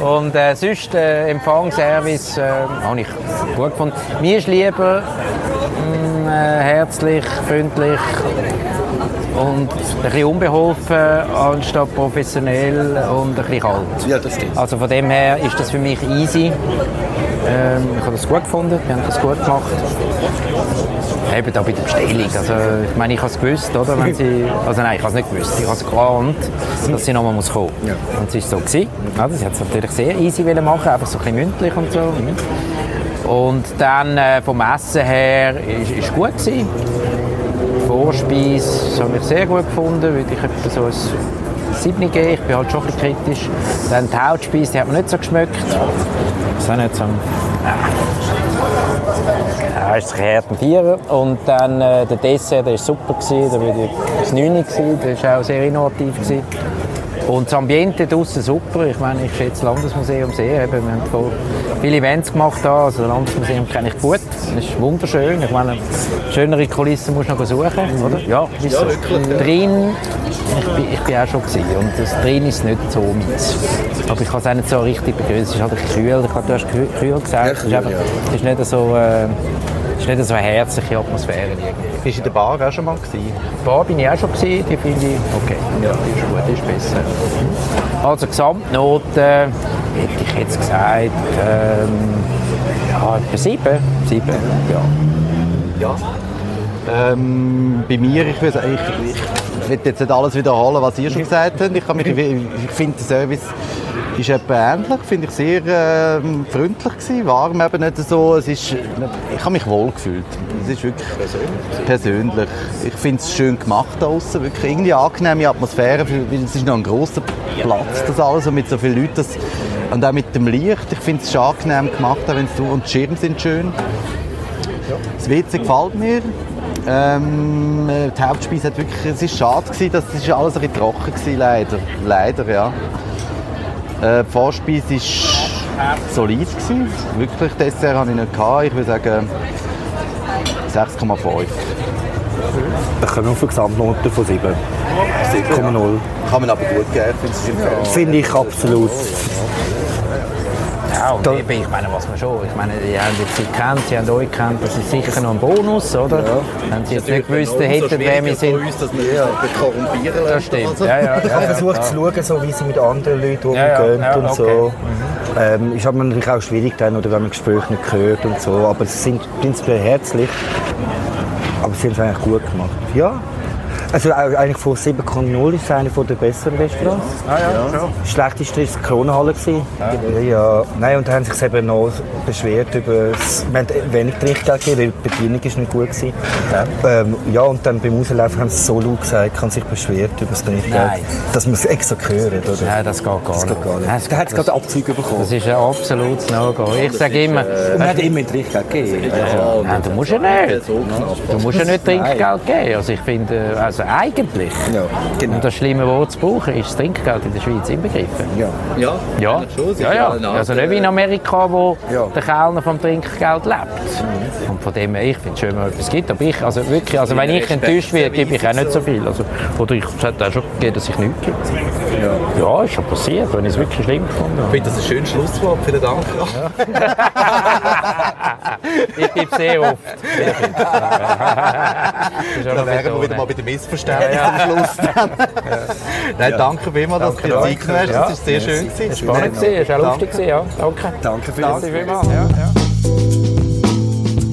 Und äh, sonst, äh, Empfangsservice äh, habe ich gut gefunden. Mir ist lieber herzlich, freundlich und ein bisschen unbeholfen anstatt professionell und ein bisschen kalt. Ja, das stimmt. Also von dem her ist das für mich easy. Ähm, ich habe das gut gefunden, wir haben das gut gemacht. Eben da bei der Bestellung. Also, ich meine, ich habe es gewusst, oder? Wenn sie, also nein, ich habe es nicht gewusst. Ich habe es geahnt, dass sie nochmal muss kommen muss. Und es war so. Gewesen. Ja, das hat es natürlich sehr easy machen, einfach so ein bisschen mündlich und so. Und dann äh, vom Essen her ist, ist gut gewesen. Die Vorspeise habe ich sehr gut gefunden, würde ich etwa so ein 7 geben. Ich bin halt schon ein bisschen kritisch. Dann die Hauptspeise, die hat mir nicht so geschmeckt. Das ist auch nicht so. Ja, ist ein harter Vierer. Und dann äh, der Dessert, der war super. Gewesen. Da ich das 9 gewesen. Der war auch sehr innovativ. Gewesen. Und das Ambiente draussen super. Ich meine, ich schätze das Landesmuseum sehr. Eben, wir haben voll viele Events gemacht da. Also das Landesmuseum kenne ich gut. Das ist wunderschön. Ich meine, schönere Kulissen musst du noch suchen, oder? Ja, ist so. Drin, ich bin, ich bin auch schon gewesen. Und das drin ist nicht so meins. Aber ich kann es auch nicht so richtig begrüßen. Es ist halt kühl. Ich glaube, du hast kühl, kühl gesagt. es ist, einfach, es ist nicht so... Äh, es ist nicht so eine herzliche Atmosphäre irgendwie. Bist du in der Bar auch schon mal gewesen? Bar bin ich auch schon gewesen, die finde ich okay. Ja, die ist gut, die ist besser. Also Gesamtnote hätte ich jetzt gesagt, ähm, ja, etwa sieben. Sieben, ja. Ja. Ähm, bei mir, ich will, ich, ich will jetzt nicht alles wiederholen, was ihr schon gesagt habt. Ich, ich finde, der Service ist etwa ähnlich, finde ich sehr äh, freundlich gewesen, warm eben nicht so. Es ist, ich habe mich wohl gefühlt. Es ist wirklich persönlich. Ich finde es schön gemacht da draussen, wirklich irgendwie angenehme Atmosphäre, es ist noch ein grosser Platz, das alles und mit so vielen Leuten. Das, und auch mit dem Licht, ich finde es angenehm gemacht, auch wenn's, und die Schirme sind schön. Das WC gefällt mir. Ähm, äh, die Hauptspeise hat wirklich, es ist schade gewesen, dass es alles ein bisschen trocken gewesen, leider, leider ja. Äh, die Vorspeise war solid gewesen. Wirklich Dessert hatte ich nicht gehabt. Ich würde sagen 6,5. Da kommen wir auf eine Gesamtnote von 7. 7,0. Kann man aber gut geben, finde ich. Finde ich absolut. Ja, und eben, ich meine, was man schon, ich meine, die haben jetzt sie kennt, sie haben euch kennt, das ist sicher noch ein Bonus, oder? Wenn sie jetzt nicht gewusst hätten, wer wir sind. dass wir ja. korrumpieren Das stimmt, ja, ja. Ich habe versucht zu schauen, so wie sie mit anderen Leuten Ja, ja, umgehen ja, und so. okay. Ähm, ist aber natürlich auch schwierig dann, oder wenn man Gespräche nicht hört und so. Aber sie sind prinzipiell herzlich. Aber sie haben es eigentlich gut gemacht. Ja. Also auch eigentlich von 7,0 ist es einer der besseren Restaurants. Ah, ja, ja. Schlechteste war die Kronenhalle. Ja. ja. Nein, und da haben sich eben noch beschwert über das, wir haben wenig Trinkgeld gegeben, weil die Bedienung ist nicht gut gewesen. Ja. Ähm, ja, und dann beim Auslaufen haben sie so laut gesagt, haben sich beschwert über das Trinkgeld. Nein. Dass man es extra hört, oder? Nein, das geht gar Das nicht. geht gar nicht. Das- Da hat es gerade Abzüge bekommen. Das ist ein absolutes No-Go. Ich sage immer, Und man hat immer Trinkgeld gegeben. Nein, du musst ja nicht. Du musst ja nicht Trinkgeld geben. Also ich finde, also eigentlich, Ja, genau. um das schlimme Wort zu brauchen, ist das Trinkgeld in der Schweiz inbegriffen. Ja. Ja, Ja, ja, ja. Also nicht wie in Amerika, wo Ja. Der Kellner vom Trinkgeld lebt. Und von dem her, ich finde es schön, wenn es etwas gibt. Aber ich, also wirklich, also wenn ich enttäuscht werde, gebe ich auch nicht so viel. Also, oder ich hat auch schon gegeben, dass ich nichts gebe. Ja, ist schon passiert, wenn ich es wirklich schlimm habe. Ich finde das ein schönes Schlusswort. Vielen Dank. Ich gebe es eh oft. Dann wären wir wieder mal bei den Missverständnissen am Schluss. Dann. Nein, danke vielmals, dass du dir Zeit genommen hast. Das war sehr schön. Es war spannend, es war auch lustig, ja. Danke. Danke für Danke vielmals.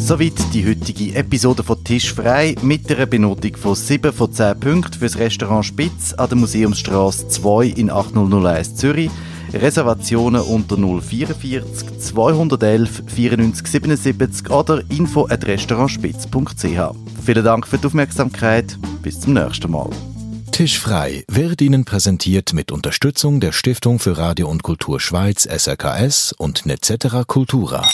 Soweit die heutige Episode von Tisch frei mit einer Benotung von 7 von 10 Punkten fürs Restaurant Spitz an der Museumsstraße 2 in 8001 Zürich. Reservationen unter 044 211 94 77 oder info at restaurantspitz.ch. Vielen Dank für die Aufmerksamkeit. Bis zum nächsten Mal. Tisch frei wird Ihnen präsentiert mit Unterstützung der Stiftung für Radio und Kultur Schweiz SRKS und Netzetera Cultura.